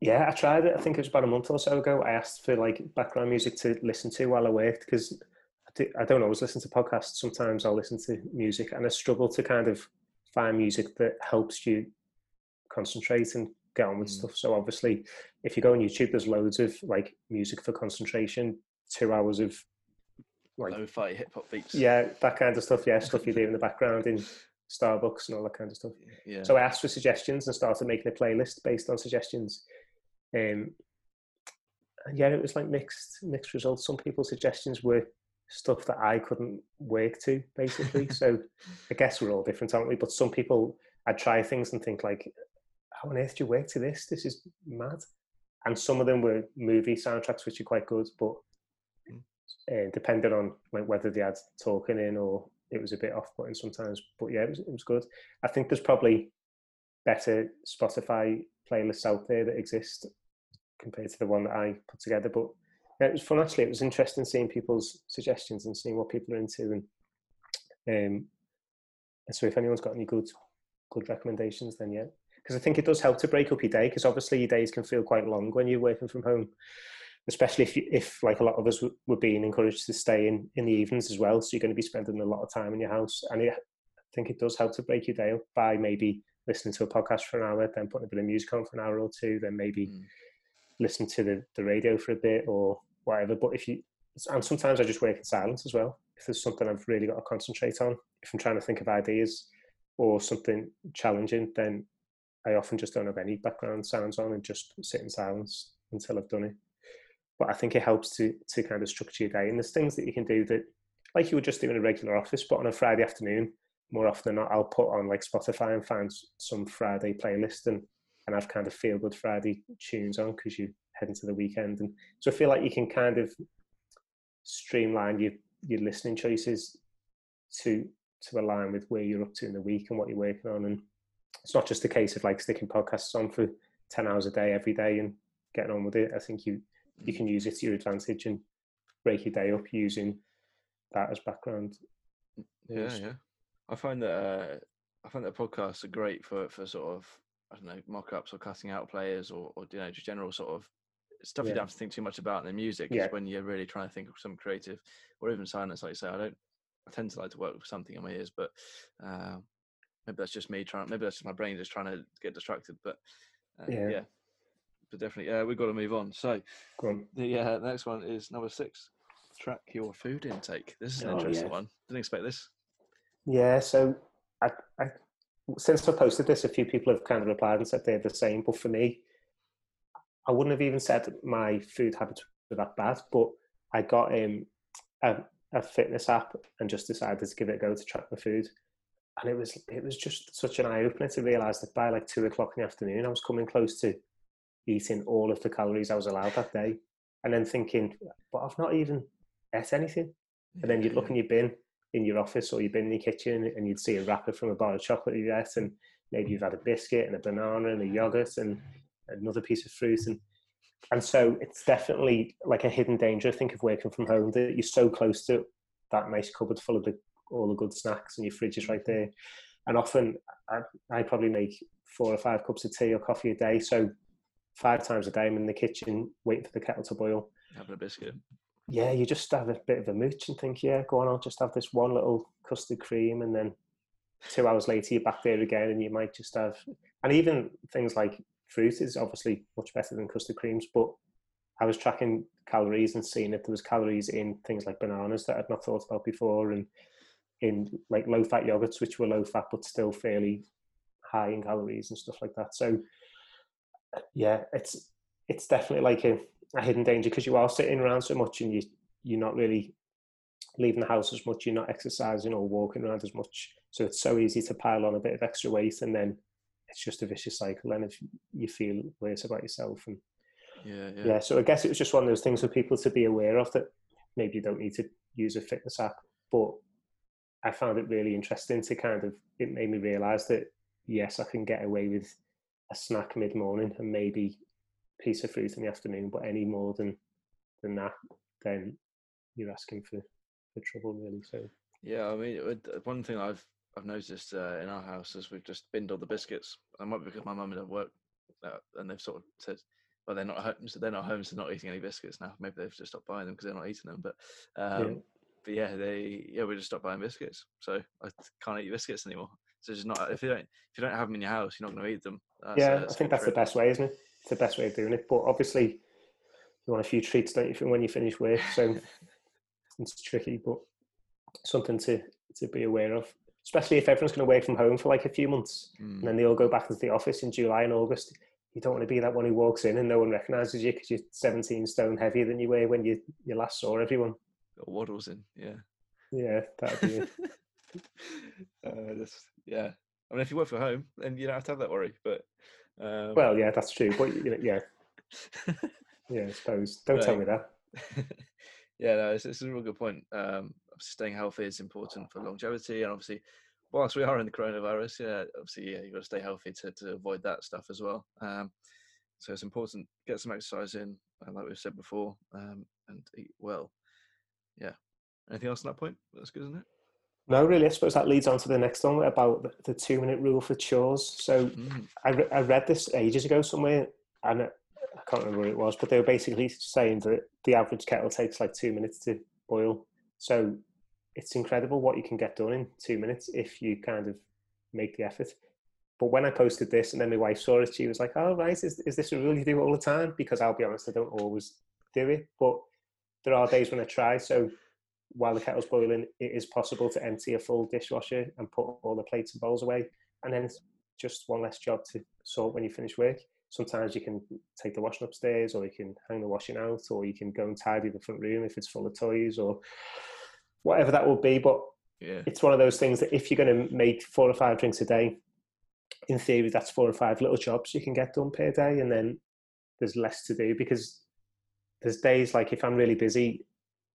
Yeah, I tried it. I think it was about a month or so ago. I asked for like background music to listen to while I worked because I, do, I don't always listen to podcasts. Sometimes I'll listen to music and I struggle to kind of find music that helps you concentrate and get on with Mm. stuff. So obviously, if you go on YouTube, there's loads of like music for concentration, two hours of like Lo-fi hip hop beats. yeah, that kind of stuff. Yeah, stuff you do in the background in Starbucks and all that kind of stuff. yeah. So I asked for suggestions and started making a playlist based on suggestions. Um, and yeah, it was like mixed mixed results. Some people's suggestions were stuff that I couldn't work to, basically. so I guess we're all different, aren't we? But some people, I'd try things and think like, how on earth do you work to this? This is mad. And some of them were movie soundtracks, which are quite good, but uh, depending on like, whether they had talking in or it was a bit off-putting sometimes. But yeah, it was, it was good. I think there's probably better Spotify playlists out there that exist compared to the one that I put together. But it was fun actually. It was interesting seeing people's suggestions and seeing what people are into. And um, and so if anyone's got any good good recommendations, then yeah, because I think it does help to break up your day. Because obviously your days can feel quite long when you're working from home, especially if you, if like a lot of us w- were being encouraged to stay in in the evenings as well. So you're going to be spending a lot of time in your house, and it, I think it does help to break your day up by maybe listening to a podcast for an hour, then putting a bit of music on for an hour or two, then maybe Mm. listen to the, the radio for a bit or whatever. But if you, and sometimes I just work in silence as well. If there's something I've really got to concentrate on, if I'm trying to think of ideas or something challenging, then I often just don't have any background sounds on and just sit in silence until I've done it. But I think it helps to to kind of structure your day. And there's things that you can do that, like you would just do in a regular office, but on a Friday afternoon, more often than not, I'll put on like Spotify and find some Friday playlist and and I've kind of feel good Friday tunes on because you head into the weekend. And so I feel like you can kind of streamline your your listening choices to to align with where you're up to in the week and what you're working on. And it's not just a case of like sticking podcasts on for ten hours a day every day and getting on with it. I think you you can use it to your advantage and break your day up using that as background. Yeah, yeah. I find that uh, I find that podcasts are great for for sort of I don't know mock-ups or cutting out players or, or you know just general sort of stuff yeah. you don't have to think too much about in the music yeah. is when you're really trying to think of some creative or even silence like you say I don't I tend to like to work with something in my ears but uh, maybe that's just me trying maybe that's just my brain just trying to get distracted but uh, yeah. yeah but definitely yeah we've got to move on so on. the uh, next one is number six track your food intake this is an oh, interesting yeah. one didn't expect this yeah so I, I since I posted this, a few people have kind of replied and said they're the same. But for me, I wouldn't have even said my food habits were that bad. But I got um, a, a fitness app and just decided to give it a go to track my food. And it was it was just such an eye opener to realise that by like two o'clock in the afternoon, I was coming close to eating all of the calories I was allowed that day. And then thinking, but I've not even ate anything. And then you'd look in your bin in your office or you've been in your kitchen and you'd see a wrapper from a bar of chocolate you ate and maybe you've had a biscuit and a banana and a yogurt and another piece of fruit and and so it's definitely like a hidden danger. I think of working from home that you're so close to that nice cupboard full of the, all the good snacks and your fridge is right there. And often I, I probably make four or five cups of tea or coffee a day. So five times a day I'm in the kitchen waiting for the kettle to boil. Having a biscuit yeah, you just have a bit of a mooch and think, yeah, go on, I'll just have this one little custard cream, and then two hours later you're back there again, and you might just have, and even things like fruit is obviously much better than custard creams, but I was tracking calories and seeing if there was calories in things like bananas that I'd not thought about before, and in like low fat yogurts, which were low fat but still fairly high in calories and stuff like that. So yeah, it's it's definitely like a a hidden danger because you are sitting around so much and you you're not really leaving the house as much. You're not exercising or walking around as much. So it's so easy to pile on a bit of extra weight, and then it's just a vicious cycle. And if you feel worse about yourself, and yeah, yeah, yeah. So I guess it was just one of those things for people to be aware of that maybe you don't need to use a fitness app, but I found it really interesting to kind of it made me realize that yes, I can get away with a snack mid morning and maybe piece of fruit in the afternoon, but any more than than that, then you're asking for for trouble, really. So yeah, I mean, one thing I've I've noticed uh, in our house is we've just binned all the biscuits. It might be because my mum don't work, uh, and they've sort of said, well, they're not home, so they're not home, so they're not eating any biscuits now. Maybe they've just stopped buying them because they're not eating them. But um, yeah. but yeah, they yeah we just stopped buying biscuits, so I can't eat biscuits anymore. So it's not if you don't if you don't have them in your house, you're not going to eat them. That's, yeah, uh, I think that's the best way, isn't it? It's the best way of doing it. But obviously, you want a few treats, don't you, when you finish work? So it's tricky, but something to to be aware of. Especially if everyone's going to work from home for like a few months, mm. and then they all go back into the office in July and August. You don't want to be that one who walks in and no one recognises you because you're 17 stone heavier than you were when you, you last saw everyone. Got waddles in, yeah. Yeah, that'd be it. uh, just, yeah. I mean, if you work from home, then you don't have to have that worry. But um, well, yeah, that's true. But you know, yeah, yeah, I suppose. Don't right. tell me that. yeah, no, it's, it's, a real good point. Um, staying healthy is important for longevity, and obviously, whilst we are in the coronavirus, yeah, obviously, yeah, you've got to stay healthy to, to avoid that stuff as well. Um, so it's important get some exercise in, like we've said before, um, and eat well. Yeah. Anything else on that point? That's good, isn't it? No, really, I suppose that leads on to the next one about the, the two minute rule for chores. So mm. I, re- I read this ages ago somewhere, and I can't remember where it was, but they were basically saying that the average kettle takes like two minutes to boil. So it's incredible what you can get done in two minutes if you kind of make the effort. But when I posted this and then my wife saw it, she was like, "Oh, right, is, is this a rule you do all the time?" Because I'll be honest, I don't always do it, but there are days when I try. So while the kettle's boiling, it is possible to empty a full dishwasher and put all the plates and bowls away. And then just one less job to sort when you finish work. Sometimes you can take the washing upstairs, or you can hang the washing out, or you can go and tidy the front room if it's full of toys, or whatever that will be. But Yeah. it's one of those things that if you're going to make four or five drinks a day, in theory, that's four or five little jobs you can get done per day, and then there's less to do because there's days like if I'm really busy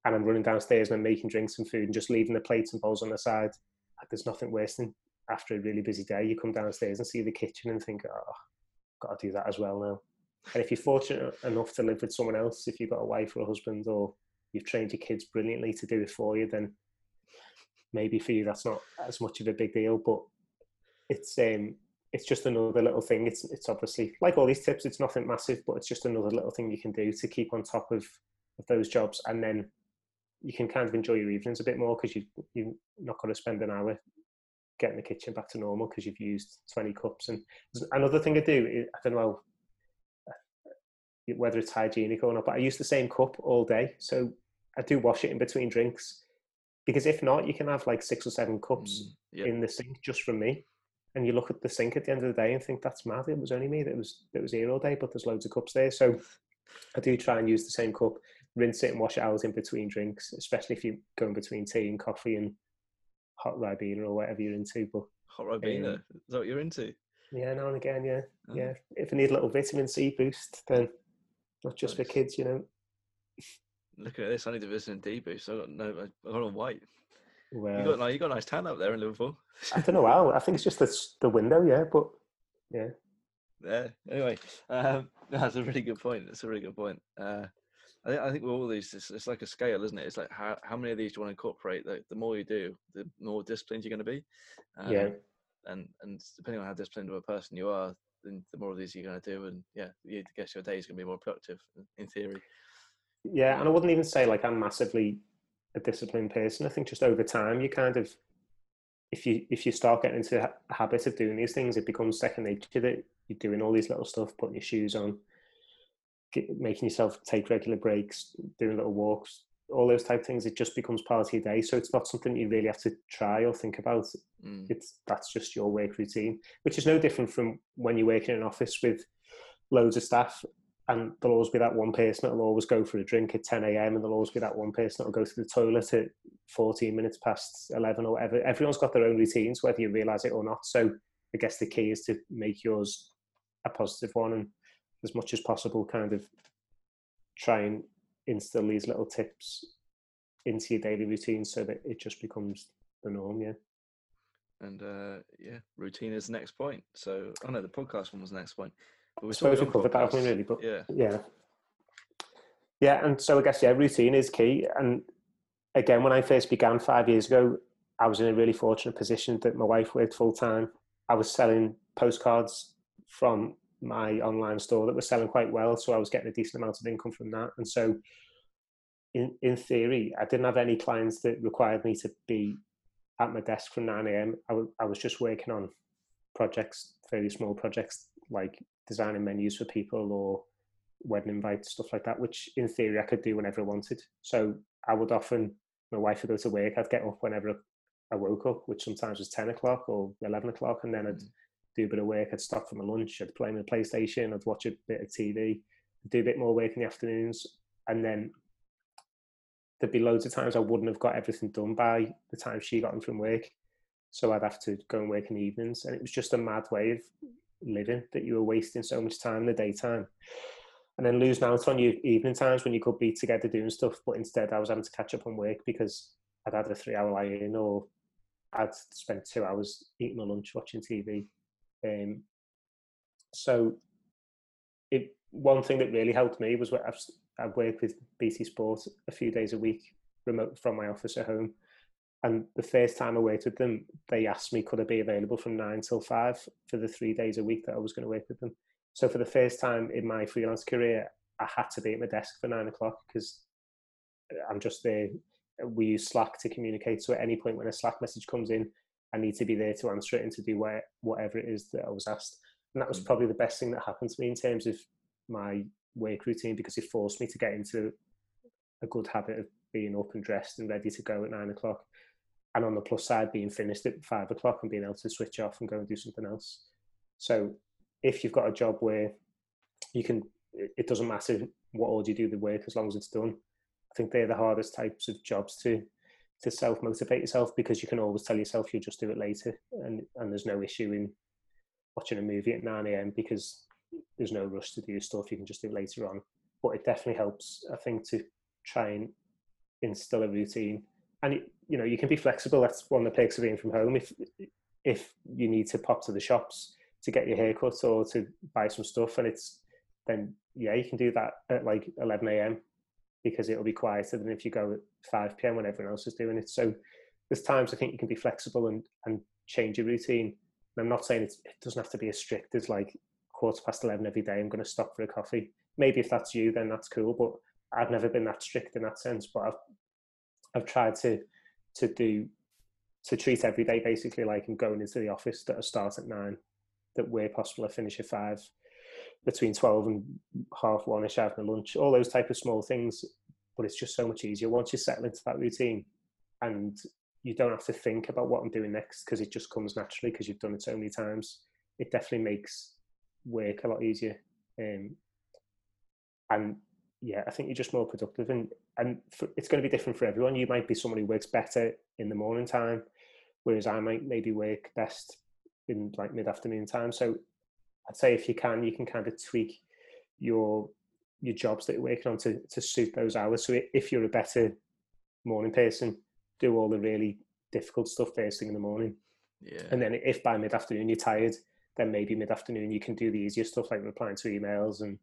and I'm running downstairs and I'm making drinks and food and just leaving the plates and bowls on the side, like, there's nothing worse than after a really busy day, you come downstairs and see the kitchen and think, oh, got to do that as well now. And if you're fortunate enough to live with someone else, if you've got a wife or a husband, or you've trained your kids brilliantly to do it for you, then maybe for you that's not as much of a big deal. But it's um, it's just another little thing. It's it's obviously like all these tips. It's nothing massive, but it's just another little thing you can do to keep on top of, of those jobs, and then you can kind of enjoy your evenings a bit more because you you're not going to spend an hour getting the kitchen back to normal because you've used 20 cups. And another thing I do, I don't know whether it's hygienic or not, but I use the same cup all day. So I do wash it in between drinks because if not, you can have like six or seven cups Mm, yeah. in the sink just from me. And you look at the sink at the end of the day and think that's mad. It was only me that was that was here all day, but there's loads of cups there. So I do try and use the same cup, rinse it and wash it out in between drinks, especially if you're going between tea and coffee and hot ribena or whatever you're into. But Hot Ribena. Um, Is that what you're into? yeah, now and again, yeah, Oh. yeah. If I need a little vitamin C boost, then not just for kids, you know. Looking at this, I need a vitamin D boost. I got no, I got on white. You got like you got a nice tan up there in Liverpool. I don't know how. I think it's just the the window, yeah. But yeah, Yeah. Anyway, um, that's a really good point. That's a really good point. Uh, I think I think with all these, it's, it's like a scale, isn't it? It's like how how many of these do you want to incorporate? The, the more you do, the more disciplined you're going to be. yeah, Um, And and depending on how disciplined of a person you are, then the more of these you're going to do, and yeah, you, I guess your day is going to be more productive in- in theory. Yeah. And I wouldn't even say like I'm massively a disciplined person. I think just over time, you kind of, if you if you start getting into a habit of doing these things, it becomes second nature that you're doing all these little stuff, putting your shoes on, get, making yourself take regular breaks, doing little walks, all those type of things. It just becomes part of your day. So it's not something you really have to try or think about. Mm. it's that's just your work routine, which is no different from when you work in an office with loads of staff, and there'll always be that one person that'll always go for a drink at 10 a.m. and there'll always be that one person that'll go to the toilet at 14 minutes past 11 or whatever. Everyone's got their own routines, whether you realise it or not. So I guess the key is to make yours a positive one, and as much as possible, kind of try and instill these little tips into your daily routine so that it just becomes the norm. Yeah. And uh, yeah, routine is the next point. So, oh know the podcast one was the next point. But I we're suppose we covered that, haven't we, really? But Yeah. yeah, yeah, and so I guess yeah, routine is key. And again, when I first began five years ago, I was in a really fortunate position that my wife worked full time. I was selling postcards from my online store that was selling quite well, so I was getting a decent amount of income from that. And so, in in theory, I didn't have any clients that required me to be at my desk from nine a.m. I wa- I was just working on projects, fairly small projects like designing menus for people or wedding invites, stuff like that, which in theory I could do whenever I wanted. So I would often, my wife would go to work, I'd get up whenever I woke up, which sometimes was 10 o'clock or 11 o'clock, and then I'd Mm. do a bit of work, I'd stop for my lunch, I'd play my PlayStation, I'd watch a bit of TV, do a bit more work in the afternoons, and then there'd be loads of times I wouldn't have got everything done by the time she got in from work. So I'd have to go and work in the evenings. And it was just a mad way of living that you were wasting so much time in the daytime. And then losing out on your evening times when you could be together doing stuff. But instead, I was having to catch up on work because I'd had a three hour lie in or I'd spent two hours eating my lunch watching TV. Um, so it one thing that really helped me was I've worked with BT Sport a few days a week remote from my office at home. And the first time I worked with them, they asked me could I be available from nine till five for the three days a week that I was going to work with them. So for the first time in my freelance career, I had to be at my desk for nine o'clock because I'm just there. We use Slack to communicate. So at any point when a Slack message comes in, I need to be there to answer it and to do wha- whatever it is that I was asked. And that was Mm. probably the best thing that happened to me in terms of my work routine because it forced me to get into a good habit of being up and dressed and ready to go at nine o'clock. And on the plus side, being finished at five o'clock and being able to switch off and go and do something else. So if you've got a job where you can, it doesn't matter what order you do the work as long as it's done. I think they're the hardest types of jobs to to self motivate yourself because you can always tell yourself you'll just do it later, and and there's no issue in watching a movie at 9 a.m. because there's no rush to do stuff. You can just do it later on. But it definitely helps, I think, to try and instill a routine. And you know, you can be flexible. That's one of the perks of being from home. If if you need to pop to the shops to get your haircut or to buy some stuff, and it's then yeah, you can do that at like 11 a.m. because it'll be quieter than if you go at 5 p.m. when everyone else is doing it. So there's times I think you can be flexible and and change your routine. And I'm not saying it doesn't have to be as strict as like quarter past 11 every day. I'm going to stop for a coffee. Maybe if that's you, then that's cool. But I've never been that strict in that sense. But I've I've tried to to do to treat every day basically like I'm going into the office that I start at nine, that where possible I finish at five, between twelve and half one ish having lunch, all those type of small things. But it's just so much easier once you settle into that routine, and you don't have to think about what I'm doing next because it just comes naturally because you've done it so many times. It definitely makes work a lot easier, um, and yeah, I think you're just more productive, and and for, it's going to be different for everyone. You might be someone who works better in the morning time, whereas I might maybe work best in like mid afternoon time. So I'd say if you can, you can kind of tweak your your jobs that you're working on to to suit those hours. So if you're a better morning person, do all the really difficult stuff first thing in the morning. Yeah. And then if by mid afternoon you're tired, then maybe mid afternoon you can do the easier stuff like replying to emails and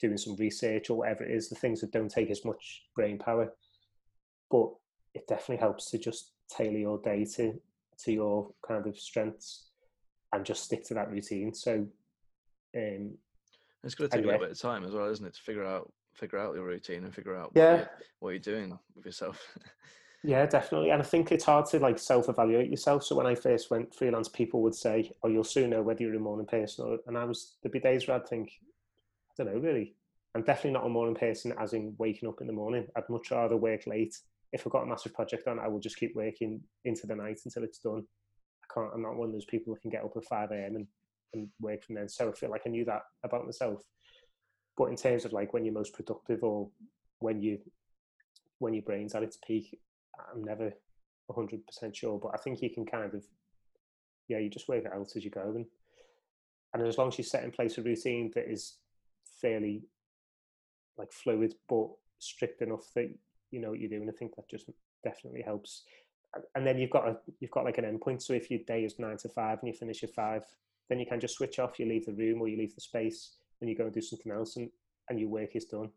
doing some research or whatever it is, the things that don't take as much brain power. But it definitely helps to just tailor your day to to your kind of strengths and just stick to that routine. So um it's going to take anyway. a little bit of time as well, isn't it, to figure out figure out your routine and figure out Yeah. what, you're, what you're doing with yourself. Yeah, definitely. And I think it's hard to like self-evaluate yourself. So when I first went freelance, people would say, "Oh, you'll soon know whether you're a morning person." Or, and I was there'd be days where I'd think, don't know, really. I'm definitely not a morning person, as in waking up in the morning. I'd much rather work late. If I've got a massive project on, I will just keep working into the night until it's done. I can't. I'm not one of those people who can get up at five a.m. and and work from then. So I feel like I knew that about myself. But in terms of like when you're most productive or when you when your brain's at its peak, I'm never 100% sure, but I think you can kind of, yeah, you just work it out as you go. And, and as long as you set in place a routine that is fairly like fluid, but strict enough that you know what you're doing, I think that just definitely helps. And- then you've got a, you've got like an endpoint. So if your day is nine to five and you finish at five, then you can just switch off, you leave the room or you leave the space and you go and do something else and, and your work is done.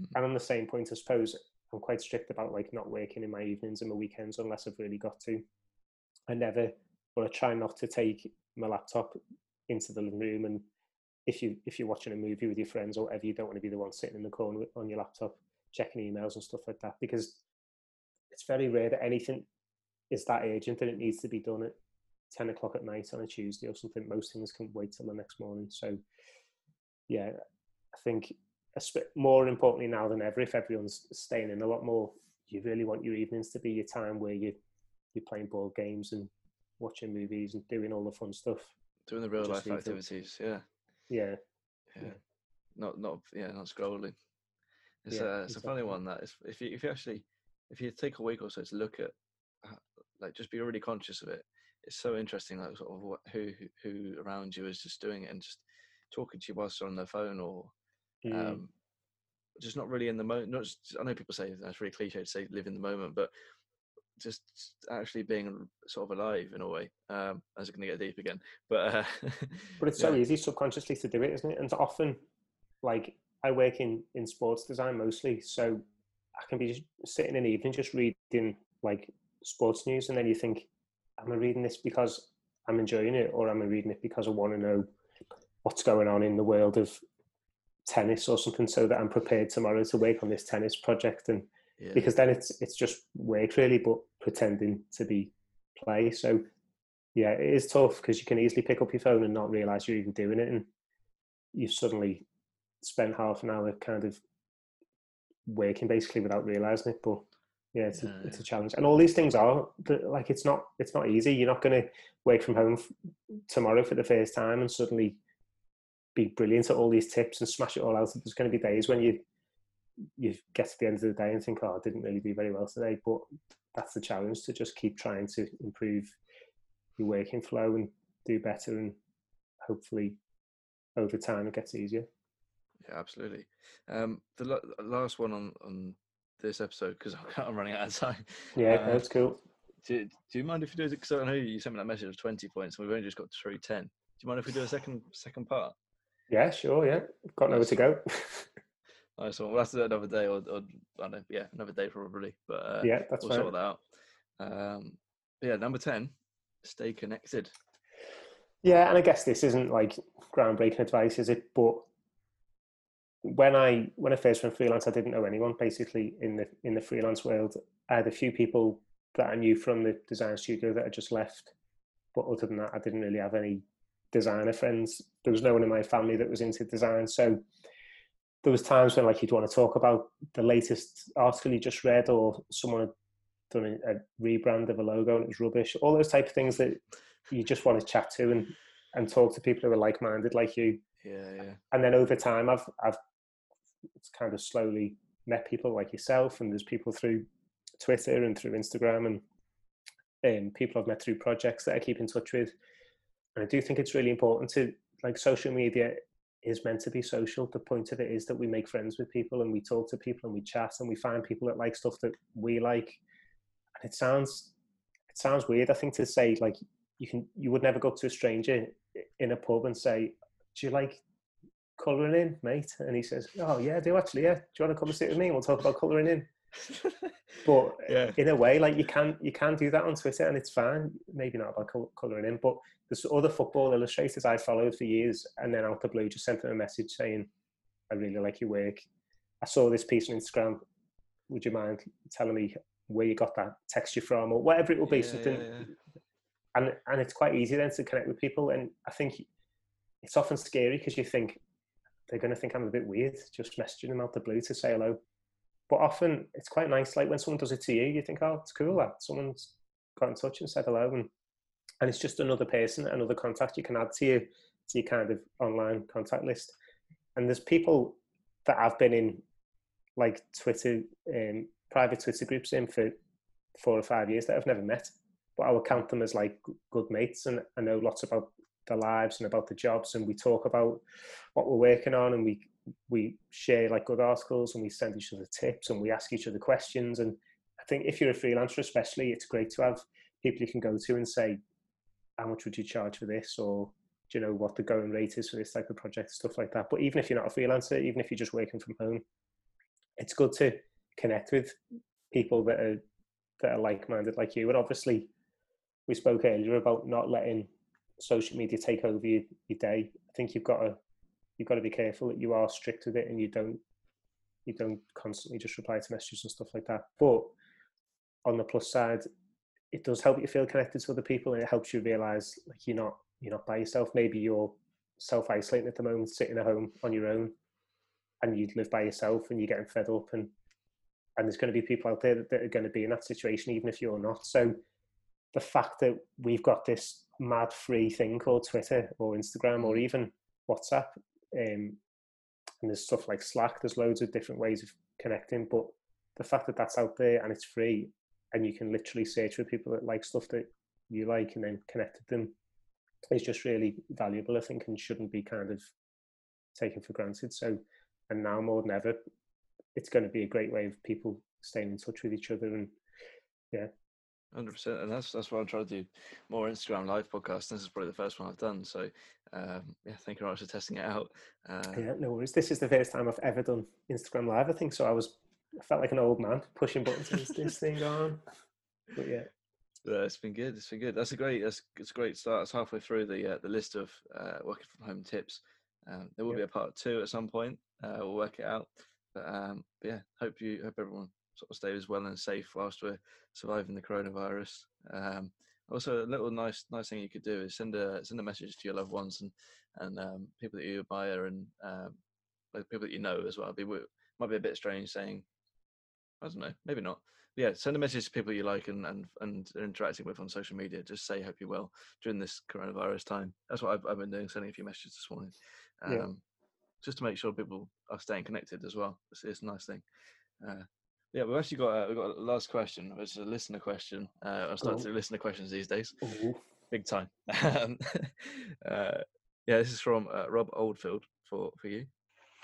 Mhm. And on the same point, I suppose I'm quite strict about like not working in my evenings and my weekends unless I've really got to. I never, or I try not to take my laptop into the living room. And if you if you're watching a movie with your friends or whatever, you don't want to be the one sitting in the corner on your laptop checking emails and stuff like that because it's very rare that anything is that urgent that it needs to be done at ten o'clock at night on a Tuesday or something. Most things can wait till the next morning. So yeah, I think more importantly now than ever, if everyone's staying in a lot more, you really want your evenings to be your time where you you're playing board games and watching movies and doing all the fun stuff. Doing the real life them. activities, yeah. Yeah, yeah. Not not yeah, not scrolling. It's Yeah, uh, it's a funny one that is if you if you actually if you take a week or so to look at like just be really conscious of it. It's so interesting, like sort of what, who who- who around you is just doing it and just talking to you whilst they're on their phone or Mm, um, just not really in the moment. Not just, I know people say that's really cliche to say live in the moment, but just actually being sort of alive in a way. Um, as it's going to get deep again, but uh, but it's so easy subconsciously to do it, isn't it? And often, like I work in in sports design mostly, so I can be just sitting in the evening just reading like sports news, and then you think, am I reading this because I'm enjoying it, or am I reading it because I want to know what's going on in the world of tennis or something, so that I'm prepared tomorrow to work on this tennis project and yeah. because then it's it's just work really, but pretending to be play. So yeah, it is tough because you can easily pick up your phone and not realize you're even doing it, and you've suddenly spent half an hour kind of working basically without realizing it. But yeah, it's Yeah, a, it's a challenge, and all these things are like it's not it's not easy. You're not going to work from home f- tomorrow for the first time and suddenly be brilliant at all these tips and smash it all out. There's going to be days when you you get to the end of the day and think, oh, I didn't really do very well today. But that's the challenge to just keep trying to improve your working flow and do better, and hopefully over time it gets easier. Yeah, absolutely. Um, the la- last one on on this episode because I'm running out of time. Yeah, Uh, that's cool. Do, do you mind if you do? it Because I know you sent me that message of twenty points, and we've only just got through ten. Do you mind if we do a second second part? Yeah, sure. Yeah, got nowhere to go. Nice one. We'll have to do it another day, or, or I don't know, yeah, another day probably. But uh, yeah, that's we'll fine. sort that out. Um, yeah, number ten, stay connected. Yeah, and I guess this isn't like groundbreaking advice, is it? But when I when I first went freelance, I didn't know anyone basically in the in the freelance world. I had a few people that I knew from the design studio that had just left, but other than that, I didn't really have any designer friends. There was no one in my family that was into design, so there was times when like you'd want to talk about the latest article you just read, or someone had done a, a rebrand of a logo and it was rubbish. All those type of things that you just want to chat to and and talk to people who are like minded like you. Yeah, yeah, And then over time, I've I've kind of slowly met people like yourself, and there's people through Twitter and through Instagram, and um, people I've met through projects that I keep in touch with. And I do think it's really important to like social media is meant to be social. The point of it is that we make friends with people and we talk to people and we chat and we find people that like stuff that we like. And it sounds it sounds weird, I think, to say like you can you would never go up to a stranger in a pub and say, Do you like colouring in, mate? And he says, Oh yeah, I do actually, yeah. Do you want to come and sit with me and we'll talk about colouring in? But yeah, in a way, like you can you can do that on Twitter and it's fine. Maybe not about colouring in, but there's other football illustrators I followed for years, and then out the blue just sent them a message saying, "I really like your work. I saw this piece on Instagram. Would you mind telling me where you got that texture from, or whatever it will be, Yeah, something." yeah, yeah. And and it's quite easy then to connect with people, and I think it's often scary because you think they're going to think I'm a bit weird just messaging them out the blue to say hello. But often it's quite nice. Like when someone does it to you, you think, oh, it's cool that someone's got in touch and said hello, and and it's just another person, another contact you can add to you to your kind of online contact list. And there's people that I've been in like Twitter, um, private Twitter groups in for four or five years that I've never met, but I would count them as like good mates, and I know lots about their lives and about the jobs, and we talk about what we're working on, and we we share like good articles, and we send each other tips, and we ask each other questions. And I think if you're a freelancer, especially, it's great to have people you can go to and say, "How much would you charge for this?" or do you know what the going rate is for this type of project, stuff like that. But even if you're not a freelancer, even if you're just working from home, it's good to connect with people that are that are like-minded like you. And obviously, we spoke earlier about not letting social media take over your, your day. I think you've got to you've got to be careful that you are strict with it and you don't you don't constantly just reply to messages and stuff like that. But on the plus side, it does help you feel connected to other people and it helps you realize like you're not you're not by yourself. Maybe you're self isolating at the moment, sitting at home on your own, and you live by yourself and you're getting fed up and and there's going to be people out there that, that are going to be in that situation even if you're not. So the fact that we've got this mad free thing called Twitter or Instagram or even WhatsApp, um, and there's stuff like Slack. There's loads of different ways of connecting, but the fact that that's out there and it's free, and you can literally search for people that like stuff that you like and then connect with them is just really valuable, I think, and shouldn't be kind of taken for granted. So, and now more than ever, it's going to be a great way of people staying in touch with each other and yeah, Hundred percent, and that's that's why I'm trying to do more Instagram live podcasts. This is probably the first one I've done, so um, yeah, thank you very much for testing it out. Uh, Yeah, no worries. This is the first time I've ever done Instagram Live. I think so. I was, I felt like an old man pushing buttons. Is this thing on? But yeah, yeah, it's been good. It's been good. That's a great. That's it's a great start. It's halfway through the uh, the list of uh, working from home tips. Um, there will be a part two at some point. Uh, we'll work it out. But um, but yeah, hope you hope everyone sort of stays well and safe whilst we're surviving the coronavirus. Um, also, a little nice nice thing you could do is send a send a message to your loved ones and and um, people that you admire and um, people that you know as well. Be, might be a bit strange saying, I don't know, maybe not. yeah, send a message to people you like and and and are interacting with on social media. Just say hope you're well during this coronavirus time. That's what I've, I've been doing, sending a few messages this morning, um, Yeah. just to make sure people are staying connected as well. It's, it's a nice thing. Uh, yeah, we've actually got a, we've got a last question. It's a listener question. Uh, I'm starting Go to do listener questions these days, Ooh. big time. Um, uh, yeah, this is from uh, Rob Oldfield for for you.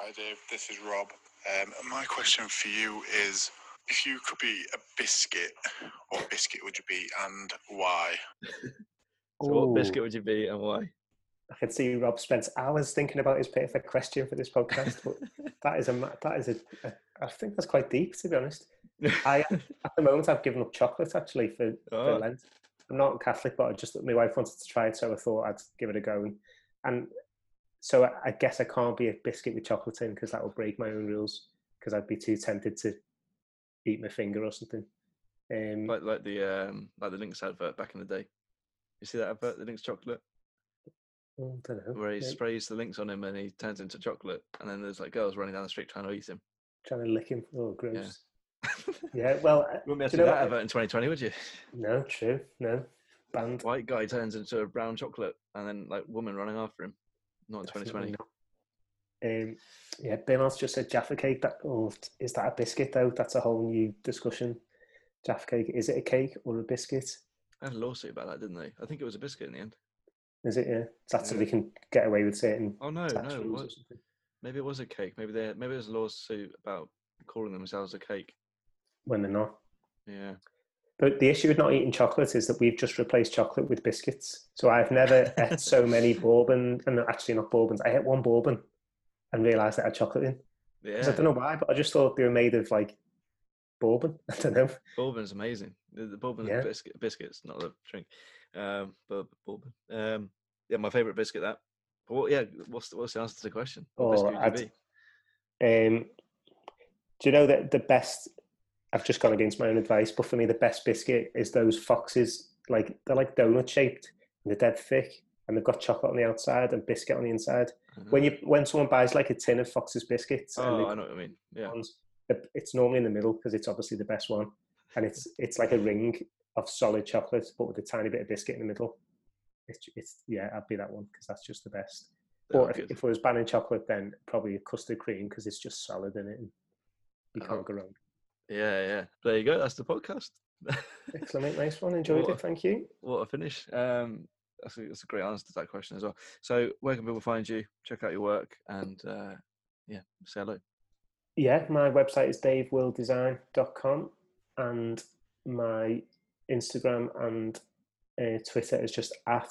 Hi Dave, this is Rob. Um, my question for you is if you could be a biscuit, what biscuit would you be and why? So, what biscuit would you be and why? I can see Rob spends hours thinking about his perfect question for this podcast, but that is a that is a, a I think that's quite deep to be honest. I at the moment I've given up chocolate actually for, for Oh. Lent. I'm not Catholic, but I just my wife wanted to try it, so I thought I'd give it a go. And, and so I, I guess I can't be a biscuit with chocolate in because that would break my own rules. Because I'd be too tempted to eat my finger or something. Um, like like the um like the Lynx advert back in the day. You see that advert, the Lynx chocolate, oh, I don't know. where he yeah, sprays the Lynx on him and he turns into chocolate, and then there's like girls running down the street trying to eat him. trying to lick him. Oh, gross. you Yeah. well, uh, wouldn't be able to do you that what? advert in 2020, would you? no, true, no, banned. White guy turns into a brown chocolate, and then like woman running after him. Not in 2020. Not. Um, yeah, Bimmel's just said Jaffa cake. That oh, is that a biscuit though? That's a whole new discussion. Jaffa cake is it a cake or a biscuit? I had a lawsuit about that, didn't they? I think it was a biscuit in the end. Is it? Yeah, that's so Yeah. they can get away with certain Oh no, no, it was, maybe it was a cake. Maybe they maybe there's a lawsuit about calling themselves a cake. when they're not. Yeah. But the issue with not eating chocolate is that we've just replaced chocolate with biscuits. So I've never ate so many bourbon, and actually not bourbons. I ate one bourbon and realised it had chocolate in. 'Cause I don't know why, but I just thought they were made of like bourbon. I don't know. Bourbon's amazing. The, the bourbon Yeah. biscuit, biscuits, not the drink. Um, but bourbon. Um, yeah, my favorite biscuit. That. But what, yeah, what's the, what's the answer to the question? What Oh, biscuit would I'd- be? Um, do you know that the best? I've just gone against my own advice, but for me, the best biscuit is those foxes. Like they're like donut shaped and they're dead thick, and they've got chocolate on the outside and biscuit on the inside. When you when someone buys like a tin of Fox's biscuits, oh, I know what I mean. Yeah. it's normally in the middle because it's obviously the best one, and it's it's like a ring of solid chocolate, but with a tiny bit of biscuit in the middle. It's, it's yeah, I'd be that one because that's just the best. are But if, if I was banning chocolate, then probably a custard cream because it's just solid in it. And you Oh. can't go wrong. Yeah, yeah. There you go. That's the podcast. Excellent, mate. Nice one. Enjoyed What- it. Thank you. what a finish. Um, that's a, that's a great answer to that question as well. So, where can people find you? Check out your work and uh, yeah, say hello. Yeah, my website is davewilldesign.com and my Instagram and uh, Twitter is just at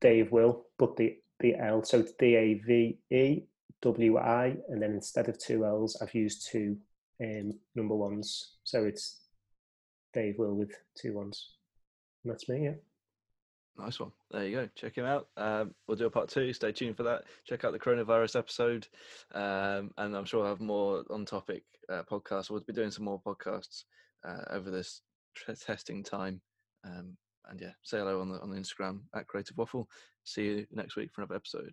Dave Will, but the, the L, so it's D A V E W I, and then instead of two L's, I've used two um, number ones. So it's Dave Will with two ones. And that's me, yeah. Nice one. There you go. Check him out. Um, we'll do a part two. Stay tuned for that. Check out the coronavirus episode. Um, and I'm sure I'll have more on topic uh, podcasts. We'll be doing some more podcasts uh, over this t- testing time. Um, and yeah, say hello on the on the Instagram at Creative Waffle. See you next week for another episode.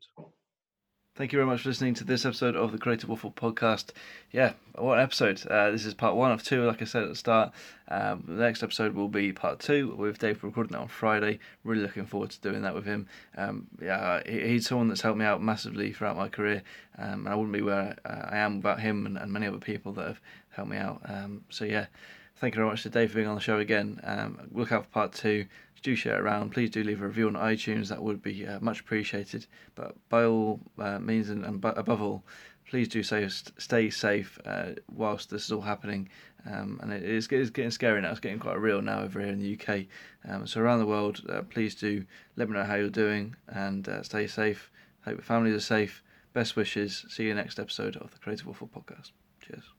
Thank you very much for listening to this episode of the Creative Waffle podcast. Yeah, what episode. Uh, this is part one of two, like I said at the start. Um, the next episode will be part two with Dave recording that on Friday. Really looking forward to doing that with him. Um, yeah, he, he's someone that's helped me out massively throughout my career, um, and I wouldn't be where uh, I am without him and, and many other people that have helped me out. Um, so yeah, thank you very much to Dave for being on the show again. Um, look out for part two. Do share it around. Please do leave a review on iTunes. That would be uh, much appreciated. But by all uh, means, and, and above all, please do say stay safe uh, whilst this is all happening. Um, and it is it's getting scary now. It's getting quite real now over here in the UK. Um, so around the world, uh, please do let me know how you're doing and uh, stay safe. Hope your families are safe. Best wishes. See you next episode of the Creative Waffle podcast. Cheers.